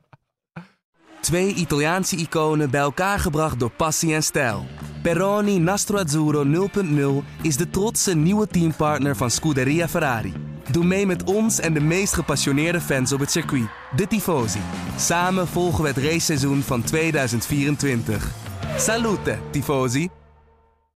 Twee Italiaanse iconen bij elkaar gebracht door passie en stijl. Peroni Nastro Azzurro 0.0 is de trotse nieuwe teampartner van Scuderia Ferrari. Doe mee met ons en de meest gepassioneerde fans op het circuit, de Tifosi. Samen volgen we het raceseizoen van 2024. Salute, Tifosi!